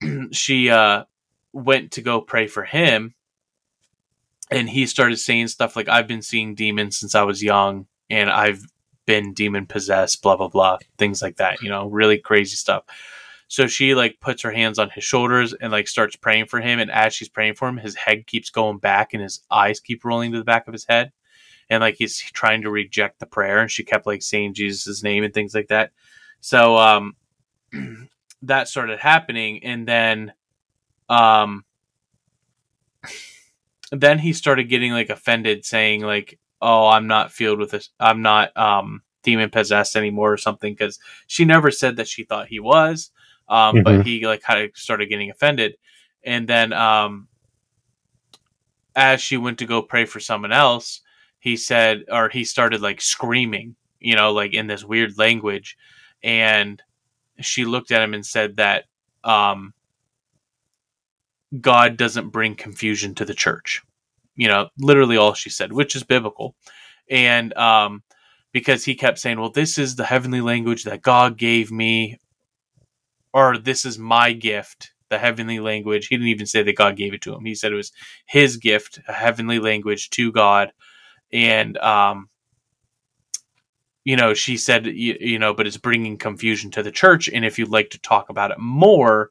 Speaker 2: then she uh, went to go pray for him and he started saying stuff like i've been seeing demons since i was young and i've been demon possessed blah blah blah things like that you know really crazy stuff. So she like puts her hands on his shoulders and like starts praying for him and as she's praying for him his head keeps going back and his eyes keep rolling to the back of his head. And like he's trying to reject the prayer and she kept like saying jesus' name and things like that. So um that started happening, and then um, then he started getting like offended, saying like, "Oh, I'm not filled with this. I'm not um demon possessed anymore or something." Because she never said that she thought he was, um,
Speaker 1: Mhm.
Speaker 2: but he like kind of started getting offended, and then um, as she went to go pray for someone else, he said, or he started like screaming, you know, like in this weird language, and she looked at him and said that um, God doesn't bring confusion to the church. You know, literally all she said, which is biblical. And um, because he kept saying, well, this is the heavenly language that God gave me, or this is my gift, the heavenly language. He didn't even say that God gave it to him. He said it was his gift, a heavenly language to God. And, um, you know, she said, you, you know, but it's bringing confusion to the church. And if you'd like to talk about it more,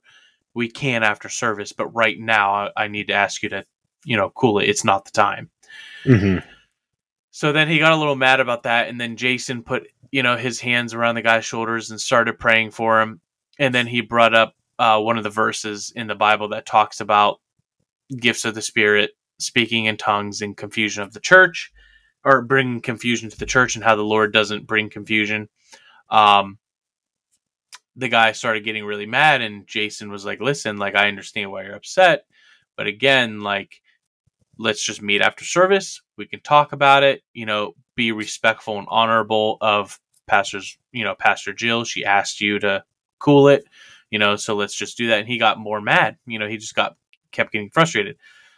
Speaker 2: we can after service. But right now, I, I need to ask you to, you know, cool it. It's not the time.
Speaker 1: hmm
Speaker 2: So then he got a little mad about that, and then Jason put you know his hands around the guy's shoulders and started praying for him. And then he brought up uh, one of the verses in the Bible that talks about gifts of the Spirit, speaking in tongues, and confusion of the church, or bringing confusion to the church, and how the Lord doesn't bring confusion. Um, the guy started getting really mad, and Jason was like, "Listen, like I understand why you're upset, but again, like." let's just meet after service. We can talk about it. You know, be respectful and honorable of pastors. You know, Pastor Jill. She asked you to cool it. You know, so let's just do that. And he got more mad. You know, he just got kept getting frustrated.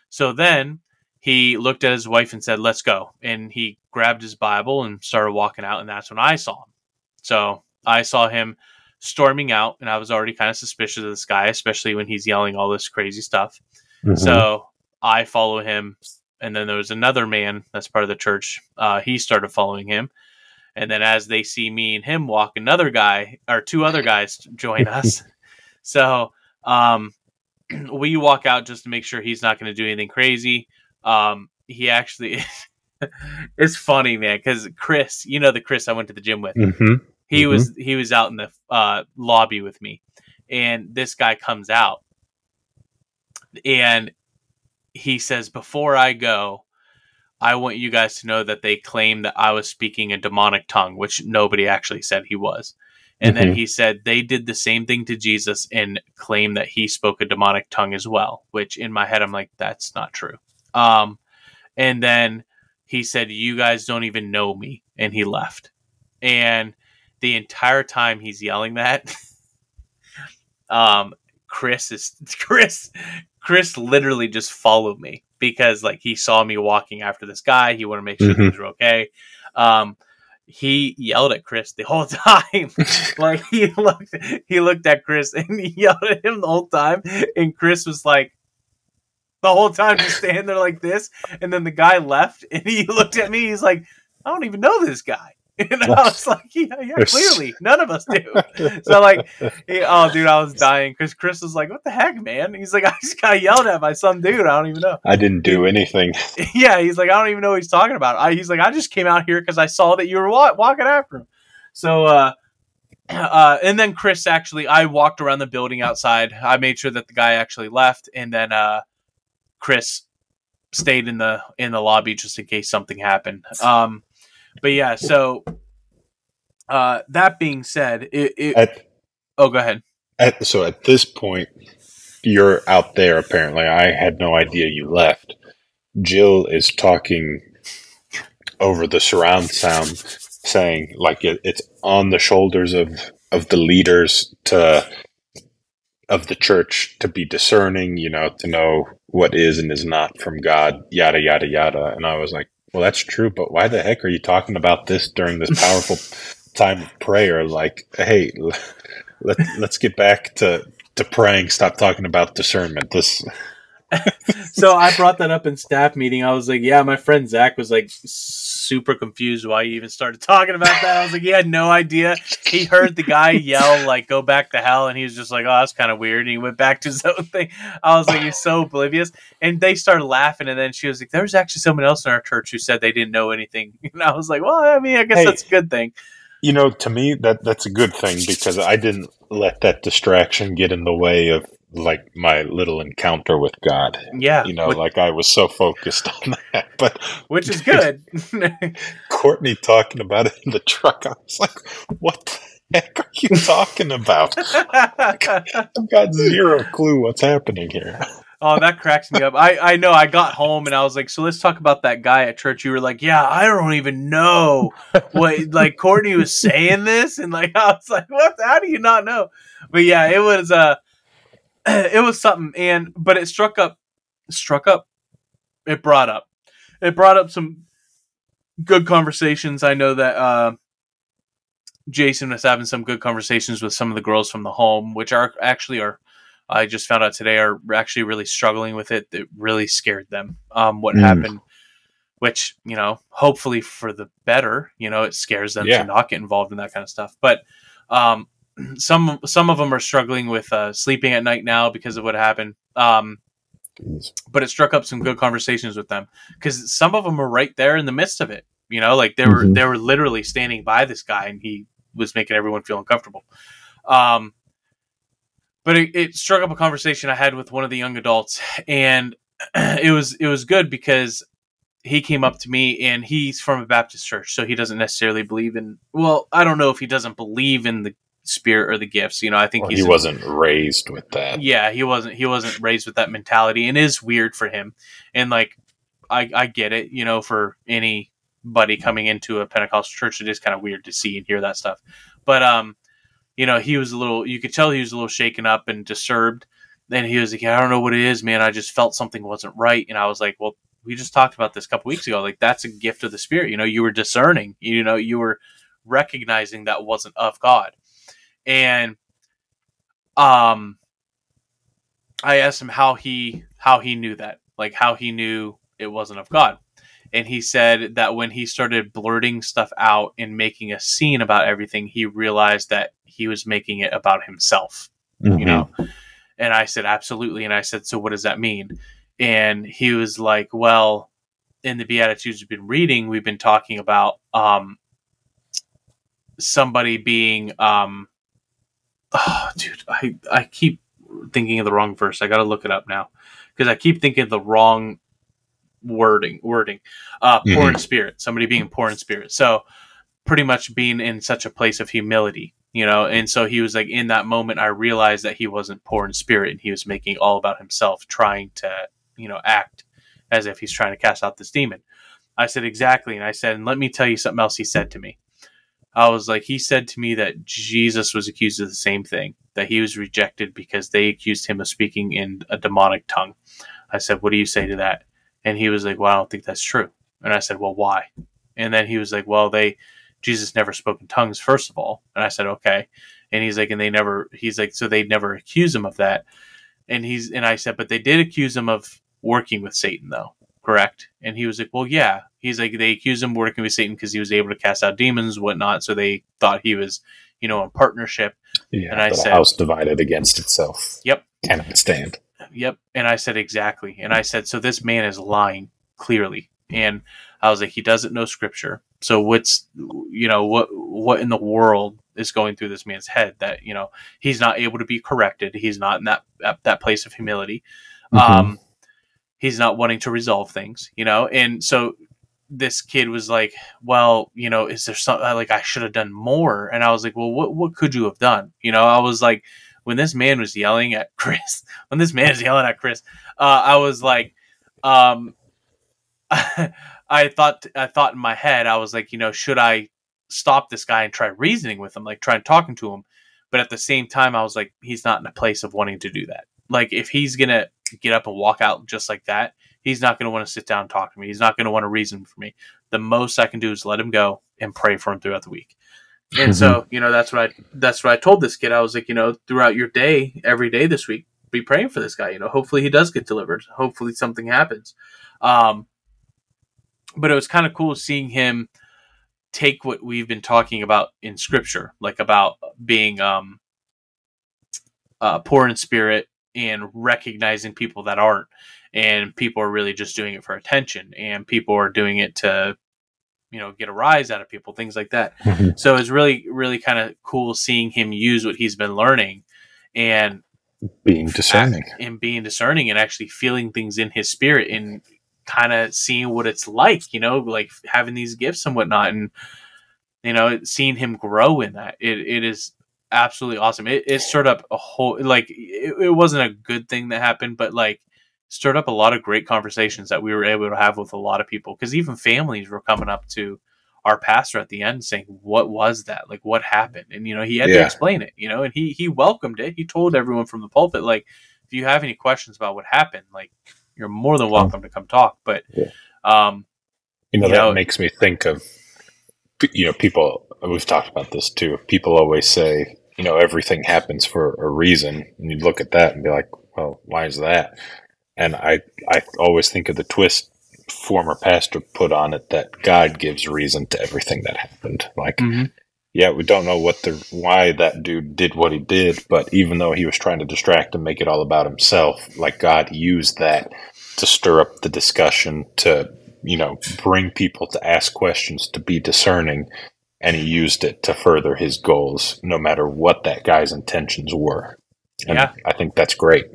Speaker 2: So then he looked at his wife and said, "Let's go." And he grabbed his Bible and started walking out. And that's when I saw him. So I saw him storming out, and I was already kind of suspicious of this guy, especially when he's yelling all this crazy stuff.
Speaker 1: Mm-hmm.
Speaker 2: So I follow him, and then there was another man that's part of the church. Uh, he started following him, and then as they see me and him walk, another guy or two other guys join us. So um, we walk out just to make sure he's not going to do anything crazy. Um, he actually, it's funny, man, because Chris, you know the Chris I went to the gym with,
Speaker 1: hmm
Speaker 2: he
Speaker 1: Mhm.
Speaker 2: was he was out in the uh, lobby with me, and this guy comes out, and he says, "Before I go, I want you guys to know that they claim that I was speaking a demonic tongue, which nobody actually said he was." And then
Speaker 1: Mhm.
Speaker 2: he said they did the same thing to Jesus and claim that he spoke a demonic tongue as well. Which in my head, I'm like, that's not true. Um, and then he said, "You guys don't even know me," and he left. And the entire time he's yelling that, um, Chris is Chris. Chris literally just followed me because like he saw me walking after this guy. He wanted to make sure
Speaker 1: Mhm.
Speaker 2: things were okay. Um, he yelled at Chris the whole time. like he looked, he looked at Chris and he yelled at him the whole time. And Chris was like, the whole time just standing there like this. And then the guy left and he looked at me. He's like, I don't even know this guy. And I was like, yeah, yeah, clearly none of us do. So like, he, oh, dude, I was dying because Chris was like, "What the heck, man?" He's like, "I just got yelled at by some dude. I don't even know."
Speaker 1: I didn't do anything.
Speaker 2: yeah, he's like, "I don't even know what he's talking about." I, he's like, "I just came out here because I saw that you were wa- walking after him." So, uh, uh, and then Chris actually, I walked around the building outside. I made sure that the guy actually left, and then uh, Chris stayed in the in the lobby just in case something happened. Um, but yeah, so uh, that being said, it, it
Speaker 1: At,
Speaker 2: oh, go ahead.
Speaker 1: at so at this point, you're out there. Apparently, I had no idea you left. Jill is talking over the surround sound, saying like it, it's on the shoulders of of the leaders to of the church to be discerning. You know, to know what is and is not from God. Yada yada yada. And I was like, well, that's true, but why the heck are you talking about this during this powerful time of prayer? Like, hey, let let's get back to to praying. Stop talking about discernment. This
Speaker 2: so I brought that up in staff meeting. I was like, "Yeah, my friend Zac was like super confused why you even started talking about that." I was like, "He had no idea. He heard the guy yell like go back to hell, and he was just like, oh, that's kind of weird." And he went back to his own thing. I was like, "He's so oblivious." And they started laughing, and then she was like, "There was actually someone else in our church who said they didn't know anything." And I was like, "Well, I mean, I guess
Speaker 1: Hey.
Speaker 2: that's a good thing."
Speaker 1: you know, to me that that's a good thing because I didn't let that distraction get in the way of like my little encounter with God.
Speaker 2: Yeah,
Speaker 1: You know, like I was so focused on that. But
Speaker 2: which is good.
Speaker 1: Courtney talking about it in the truck, I was like, what the heck are you talking about? I've got zero clue what's happening here.
Speaker 2: oh, that cracks me up. I I know. I got home and I was like, so let's talk about that guy at church. You were like, yeah, I don't even know what like Courtney was saying this, and like I was like, what? How do you not know? But yeah, it was uh it was something, and but it struck up, struck up. It brought up, it brought up some good conversations. I know that uh, Jason was having some good conversations with some of the girls from the home, which are actually are. I just found out today are actually really struggling with it. It really scared them. Um, what
Speaker 1: Mm.
Speaker 2: happened, which you know, hopefully for the better. You know, it scares them
Speaker 1: Yeah.
Speaker 2: to not get involved in that kind of stuff. But um, some some of them are struggling with uh, sleeping at night now because of what happened. Um, but it struck up some good conversations with them because some of them were right there in the midst of it. You know, like they were
Speaker 1: Mhm.
Speaker 2: they were literally standing by this guy, and he was making everyone feel uncomfortable. Um, but it, it struck up a conversation I had with one of the young adults, and it was it was good because he came up to me and he's from a Baptist church, so he doesn't necessarily believe in. Well, I don't know if he doesn't believe in the spirit or the gifts. You know, I think
Speaker 1: Well,
Speaker 2: he's
Speaker 1: he wasn't raised with that.
Speaker 2: yeah he wasn't he wasn't raised with that mentality and is weird for him. And like i i get it you know for anybody coming into a pentecostal church it is kind of weird to see and hear that stuff. But um you know he was a little you could tell he was a little shaken up and disturbed. And he was like i don't know what it is man. I just felt something wasn't right. And i was like well we just talked about this a couple weeks ago. Like that's a gift of the spirit. You know you were discerning. You know you were recognizing that wasn't of god and um I asked him how he how he knew that, like how he knew it wasn't of God. And he said that when he started blurting stuff out and making a scene about everything, he realized that he was making it about himself,
Speaker 1: Mm-hmm.
Speaker 2: you know. And I said absolutely and I said so what does that mean? And he was like, well, in the beatitudes we've been reading, we've been talking about um somebody being um oh, dude, I I keep thinking of the wrong verse. I got to look it up now because I keep thinking of the wrong wording. Wording, uh, poor in spirit. Somebody being poor in spirit. So pretty much being in such a place of humility, you know. And so he was like, in that moment, I realized that he wasn't poor in spirit, and he was making all about himself, trying to, you know, act as if he's trying to cast out this demon. I said exactly, and I said, and let me tell you something else he said to me. I was like, he said to me that Jesus was accused of the same thing, that he was rejected because they accused him of speaking in a demonic tongue. I said, what do you say to that? And he was like, well, I don't think that's true. And I said, well, why? And then he was like, well, they, Jesus never spoke in tongues, first of all. And I said, okay. And he's like, and they never, he's like, so they never accuse him of that. And he's, and I said, but they did accuse him of working with Satan, though, correct? And he was like, well, yeah. He's like, they accused him of working with Satan because he was able to cast out demons, whatnot. So they thought he was, you know, in partnership.
Speaker 1: Yeah,
Speaker 2: And I said-
Speaker 1: house divided against itself
Speaker 2: Yep.
Speaker 1: cannot stand.
Speaker 2: Yep. And I said, exactly. And I said, so this man is lying clearly. And I was like, he doesn't know scripture. So what's, you know, what, what in the world is going through this man's head that, you know, he's not able to be corrected. He's not in that, that, place of humility.
Speaker 1: Mhm.
Speaker 2: Um, he's not wanting to resolve things, you know? And so this kid was like, well, you know, is there something like I should have done more? And I was like, well, what, what could you have done? You know, I was like, when this man was yelling at Chris, when this man is yelling at Chris, uh, I was like, um, I thought, I thought in my head, I was like, you know, should I stop this guy and try reasoning with him, like try and talking to him? But at the same time, I was like, he's not in a place of wanting to do that. Like, if he's gonna get up and walk out just like that, he's not gonna want to sit down and talk to me. He's not gonna want to reason for me. The most I can do is let him go and pray for him throughout the week. And so, you know, that's what I that's what I told this kid. I was like, you know, throughout your day, every day this week, be praying for this guy. You know, hopefully he does get delivered. Hopefully something happens. Um, but it was kind of cool seeing him take what we've been talking about in scripture, like about being um, uh, poor in spirit and recognizing people that aren't, and people are really just doing it for attention, and people are doing it to you know get a rise out of people, things like that.
Speaker 1: Mhm.
Speaker 2: So it's really really kind of cool seeing him use what he's been learning and
Speaker 1: Being discerning.
Speaker 2: and being discerning and actually feeling things in his spirit and kind of seeing what it's like, you know, like having these gifts and whatnot, and you know, seeing him grow in that. It it is absolutely awesome. It, it stirred up a whole like it, it wasn't a good thing that happened, but like stirred up a lot of great conversations that we were able to have with a lot of people because even families were coming up to our pastor at the end saying what was that like what happened and you know he had to explain it you know and he he welcomed it he told everyone from the pulpit like if you have any questions about what happened like you're more than welcome to come talk but
Speaker 1: Yeah.
Speaker 2: um
Speaker 1: You know,
Speaker 2: You
Speaker 1: that
Speaker 2: know-
Speaker 1: makes me think of, you know, people, we've talked about this too. People always say, you know, everything happens for a reason. And you look at that and be like, well, why is that? And I, I always think of the twist former pastor put on it that God gives reason to everything that happened. Like,
Speaker 2: mhm.
Speaker 1: yeah, we don't know what the why that dude did what he did, but even though he was trying to distract and make it all about himself, like God used that to stir up the discussion, to you know, bring people to ask questions, to be discerning, and he used it to further his goals, no matter what that guy's intentions were. And
Speaker 2: Yeah.
Speaker 1: I think that's great.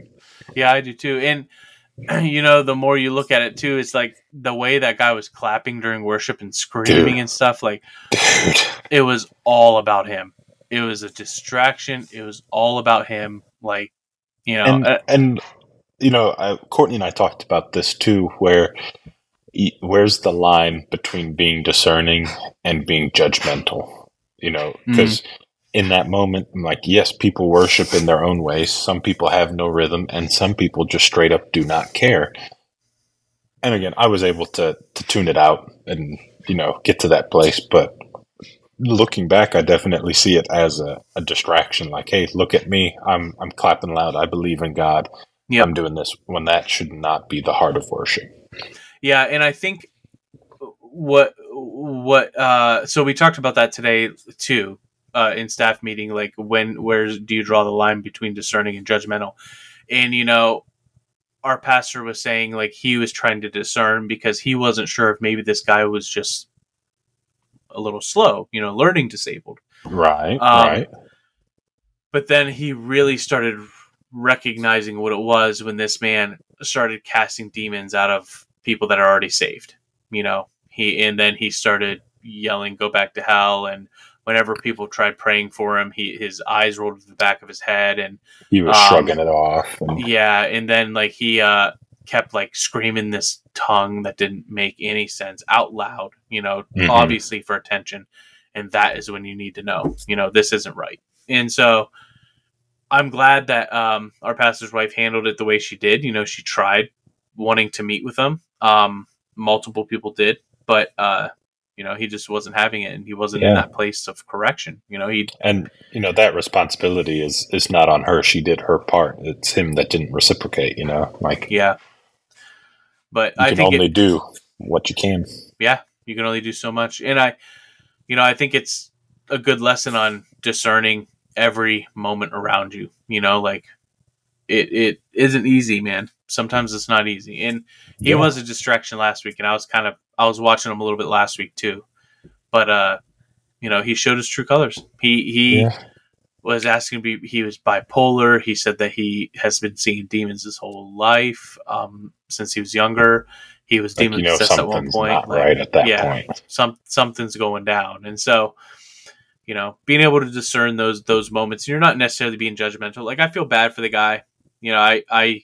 Speaker 2: yeah i do too and you know the more you look at it too it's like the way that guy was clapping during worship and screaming
Speaker 1: Dude.
Speaker 2: and stuff like
Speaker 1: Dude.
Speaker 2: it was all about him it was a distraction it was all about him like you know
Speaker 1: and
Speaker 2: uh,
Speaker 1: and you know, Courtney and I talked about this too, where where's the line between being discerning and being judgmental? You know, because in that moment, I'm like, yes, people worship in their own ways. Some people have no rhythm, and some people just straight up do not care. And again, I was able to to tune it out and you know get to that place, but looking back, I definitely see it as a, a distraction. Like, hey, look at me. I'm I'm clapping loud. I believe in God.
Speaker 2: Yep.
Speaker 1: I'm doing this when that should not be the heart of worship.
Speaker 2: Yeah, and I think what what uh so we talked about that today too uh in staff meeting like when where do you draw the line between discerning and judgmental and you know our pastor was saying like he was trying to discern because he wasn't sure if maybe this guy was just a little slow you know learning disabled
Speaker 1: Right.
Speaker 2: Um,
Speaker 1: right.
Speaker 2: but then he really started recognizing what it was when this man started casting demons out of people that are already saved you know he and then he started yelling go back to hell and whenever people tried praying for him he his eyes rolled to the back of his head and
Speaker 1: He was
Speaker 2: um,
Speaker 1: shrugging it off. And,
Speaker 2: yeah and then like he uh kept like screaming this tongue that didn't make any sense out loud you know
Speaker 1: Mhm.
Speaker 2: obviously for attention and that is when you need to know you know this isn't right and so i'm glad that um our pastor's wife handled it the way she did you know she tried wanting to meet with him um multiple people did but uh you know he just wasn't having it and he wasn't in that place of correction you know he
Speaker 1: and you know that responsibility is is not on her. She did her part. It's him that didn't reciprocate. You know, like
Speaker 2: yeah but
Speaker 1: you
Speaker 2: i
Speaker 1: can
Speaker 2: think it,
Speaker 1: only do what you can.
Speaker 2: yeah, you can only do so much. And I, you know, I think it's a good lesson on discerning every moment around you. You know, like it it isn't easy, man. Sometimes it's not easy. And he
Speaker 1: Yeah.
Speaker 2: was a distraction last week, and I was kind of I was watching him a little bit last week too. But uh, you know, he showed his true colors. He he
Speaker 1: Yeah.
Speaker 2: was asking to be he was bipolar. He said that he has been seeing demons his whole life, um, since he was younger. He was
Speaker 1: Like
Speaker 2: demon
Speaker 1: you know
Speaker 2: possessed at one point.
Speaker 1: not
Speaker 2: like,
Speaker 1: right at that
Speaker 2: yeah,
Speaker 1: point.
Speaker 2: some something's going down and so you know being able to discern those those moments you're not necessarily being judgmental like i feel bad for the guy you know i i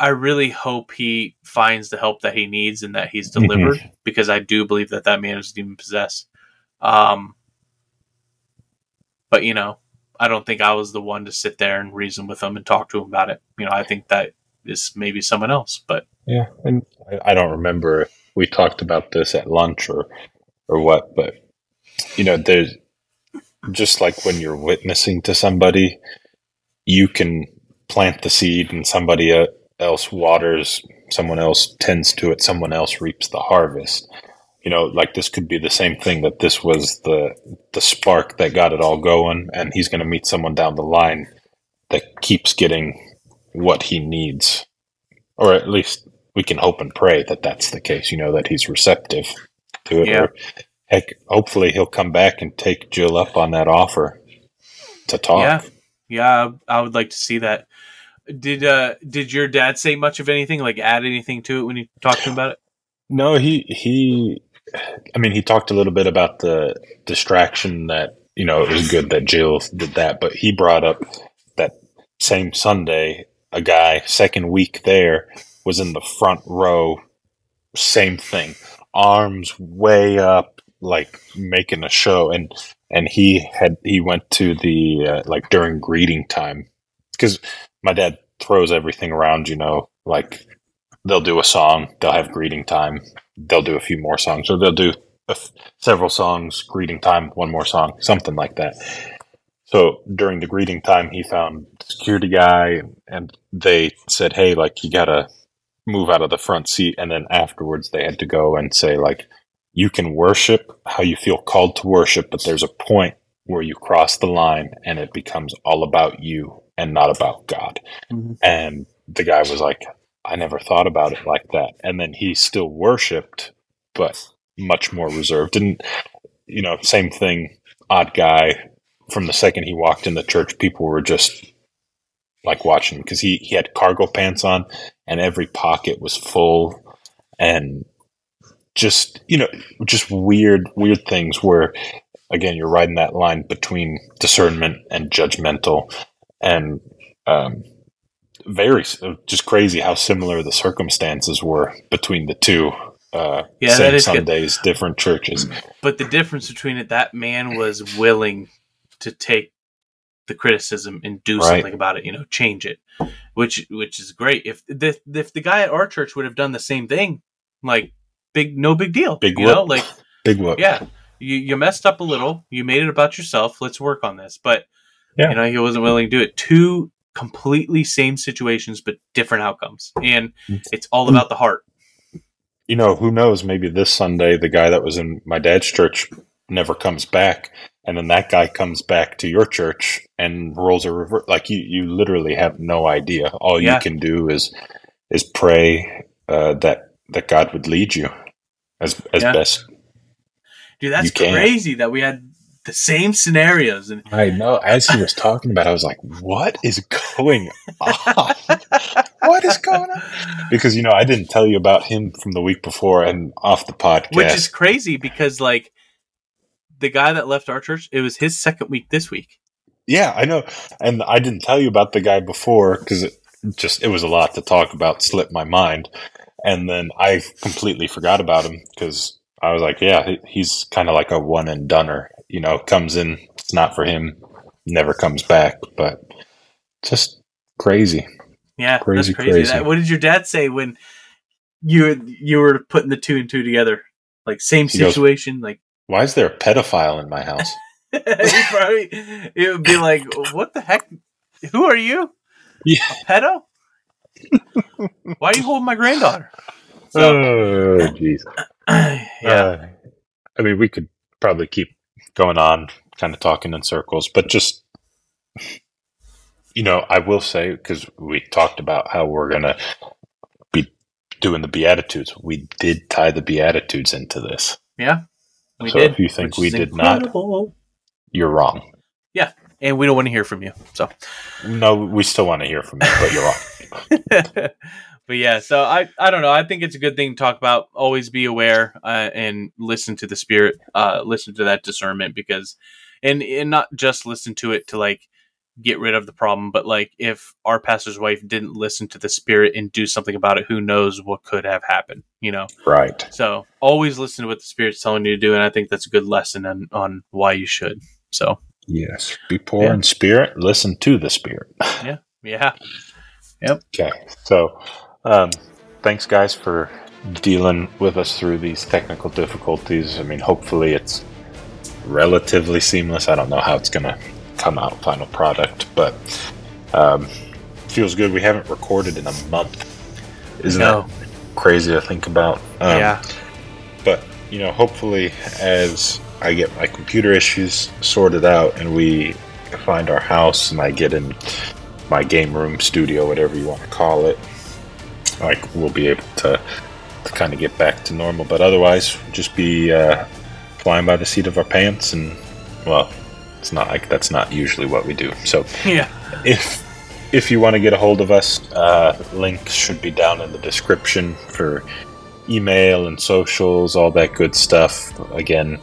Speaker 2: i really hope he finds the help that he needs and that he's
Speaker 1: Mm-hmm.
Speaker 2: delivered because i do believe that that man is demon possessed um but you know i don't think i was the one to sit there and reason with him and talk to him about it you know i think that is maybe someone else but
Speaker 1: Yeah, and I, don't remember if we talked about this at lunch or or what, but you know, there's just like when you're witnessing to somebody, you can plant the seed, and somebody uh, else waters, someone else tends to it, someone else reaps the harvest. You know, like this could be the same thing that this was the the spark that got it all going, and he's going to meet someone down the line that keeps getting what he needs, or at least we can hope and pray that that's the case. You know, that he's receptive to it.
Speaker 2: Yeah.
Speaker 1: Or heck, hopefully he'll come back and take Jill up on that offer to talk.
Speaker 2: Yeah, yeah, I would like to see that. Did uh did your dad say much of anything? Like add anything to it when you talked to him about it?
Speaker 1: No, he he. I mean, he talked a little bit about the distraction that you know it was good that Jill did that, but he brought up that same Sunday a guy second week there was in the front row, same thing, arms way up, like making a show, and and he had he went to the uh, like during greeting time because my dad throws everything around, you know, like they'll do a song, they'll have greeting time, they'll do a few more songs, or they'll do several songs, greeting time, one more song, something like that. So during the greeting time, he found security guy, and they said, "Hey, like you gotta move out of the front seat." And then afterwards, they had to go and say, like, "You can worship how you feel called to worship, but there's a point where you cross the line, and it becomes all about you and not about God."
Speaker 2: Mhm.
Speaker 1: And the guy was like, I never thought about it like that. And then he still worshipped, but much more reserved. And, you know, same thing, odd guy. From the second he walked in the church, people were just like watching because he, he had cargo pants on and every pocket was full and just, you know, just weird, weird things where, again, you're riding that line between discernment and judgmental. And, um, very just crazy how similar the circumstances were between the two. Uh,
Speaker 2: Yeah,
Speaker 1: same
Speaker 2: is good.
Speaker 1: Sundays, different churches.
Speaker 2: But the difference between it, that man was willing to take the criticism and do
Speaker 1: Right.
Speaker 2: something about it. You know, change it, which which is great. If the if the guy at our church would have done the same thing, like big no big deal.
Speaker 1: Big
Speaker 2: you know, like
Speaker 1: Big whoop.
Speaker 2: yeah, you you messed up a little. You made it about yourself. Let's work on this. But
Speaker 1: Yeah.
Speaker 2: you know, he wasn't willing to do it. Two completely same situations, but different outcomes, and it's all about the heart.
Speaker 1: You know, who knows? Maybe this Sunday, the guy that was in my dad's church never comes back. And then that guy comes back to your church and rolls a reverse. Like you, you literally have no idea. All
Speaker 2: Yeah.
Speaker 1: you can do is, is pray uh, that that God would lead you as as
Speaker 2: Yeah.
Speaker 1: best
Speaker 2: Dude, that's crazy that we had the same scenarios and
Speaker 1: I know. As he was talking about, it, I was like, "What is going on? what is going on?" Because you know, I didn't tell you about him from the week before and off the podcast.
Speaker 2: which is crazy because like the guy that left our church, it was his second week this week.
Speaker 1: yeah, I know. And I didn't tell you about the guy before because it just it was a lot to talk about. Slipped my mind, and then I completely forgot about him because I was like, "Yeah, he's kind of like a one and doneer." You know, comes in, it's not for him, never comes back. But just crazy.
Speaker 2: Yeah,
Speaker 1: Crazy,
Speaker 2: that's crazy.
Speaker 1: crazy.
Speaker 2: That, what did your dad say when you you were putting the two and two together? Like same
Speaker 1: He goes-
Speaker 2: situation, like
Speaker 1: Why is there a pedophile in my house?
Speaker 2: probably it would be like, what the heck? Who are you?
Speaker 1: Yeah.
Speaker 2: A pedo? Why are you holding my granddaughter? So
Speaker 1: oh, jeez.
Speaker 2: yeah,
Speaker 1: Uh, I mean, we could probably keep going on, kind of talking in circles, but just, you know, I will say, because we talked about how we're going to be doing the Beatitudes, we did tie the Beatitudes into this.
Speaker 2: yeah, we
Speaker 1: so
Speaker 2: did.
Speaker 1: if you think we did not, you're wrong.
Speaker 2: Yeah, and we don't want to hear from you. So.
Speaker 1: No, we still want to hear from you, but you're wrong.
Speaker 2: but yeah, so I I don't know. I think it's a good thing to talk about. Always be aware uh, and listen to the spirit. Uh, listen to that discernment because, and and not just listen to it to like get rid of the problem, but like if our pastor's wife didn't listen to the spirit and do something about it, who knows what could have happened? You know.
Speaker 1: Right.
Speaker 2: So always listen to what the spirit's telling you to do, and I think that's a good lesson on on why you should. So
Speaker 1: Yes. Be poor
Speaker 2: Yeah.
Speaker 1: in spirit, listen to the spirit.
Speaker 2: yeah, yeah, yep.
Speaker 1: Okay, so um, thanks, guys, for dealing with us through these technical difficulties. I mean, hopefully, it's relatively seamless. I don't know how it's going to come out, final product, but um, feels good. We haven't recorded in a month. Isn't
Speaker 2: No.
Speaker 1: that crazy to think about? Um,
Speaker 2: yeah,
Speaker 1: but you know hopefully as i get my computer issues sorted out and we find our house and i get in my game room studio whatever you want to call it like we'll be able to to kind of get back to normal. But otherwise, just be uh, flying by the seat of our pants, and well, it's not like that's not usually what we do. So
Speaker 2: Yeah.
Speaker 1: if if you want to get a hold of us, uh, links should be down in the description for email and socials, all that good stuff. Again,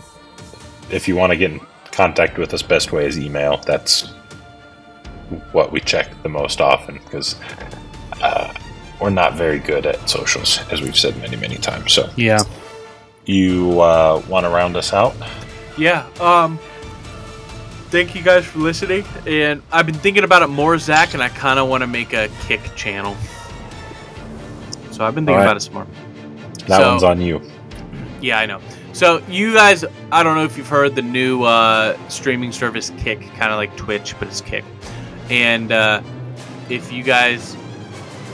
Speaker 1: if you want to get in contact with us, best way is email. That's what we check the most often because uh, we're not very good at socials, as we've said many, many times. So
Speaker 2: Yeah.
Speaker 1: you uh, want to round us out?
Speaker 2: Yeah. Um. Thank you guys for listening, and I've been thinking about it more, Zac, and I kind of want to make a kick channel. So I've been thinking
Speaker 1: Alright.
Speaker 2: about it some more.
Speaker 1: That
Speaker 2: So-
Speaker 1: one's on you.
Speaker 2: Yeah, I know. So you guys, I don't know if you've heard the new uh, streaming service Kick, kind of like Twitch, but it's Kick. And uh, if you guys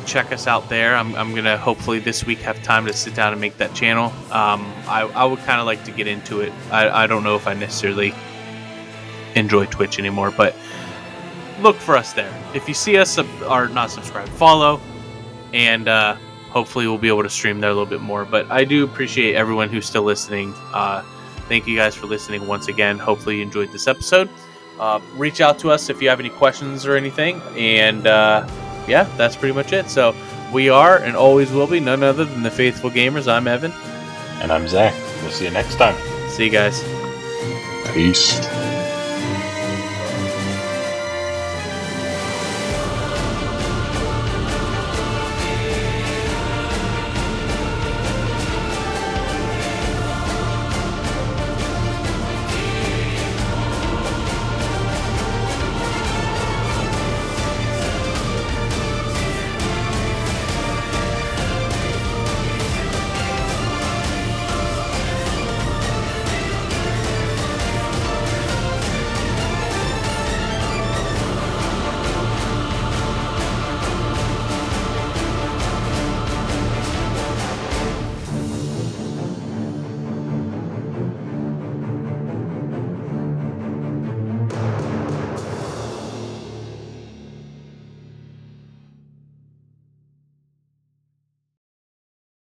Speaker 2: check us out there, I'm, I'm gonna hopefully this week have time to sit down and make that channel. Um, I, I would kind of like to get into it. I, I don't know if I necessarily enjoy Twitch anymore, but look for us there. If you see us, sub- or not subscribe, follow, and uh, hopefully we'll be able to stream there a little bit more. But I do appreciate everyone who's still listening. Uh, thank you guys for listening once again. Hopefully you enjoyed this episode. Uh, reach out to us if you have any questions or anything. And uh, yeah, that's pretty much it. So we are and always will be none other than the Faithful Gamers. I'm Evan.
Speaker 1: And I'm Zac. We'll see you next time.
Speaker 2: See you guys.
Speaker 1: Peace.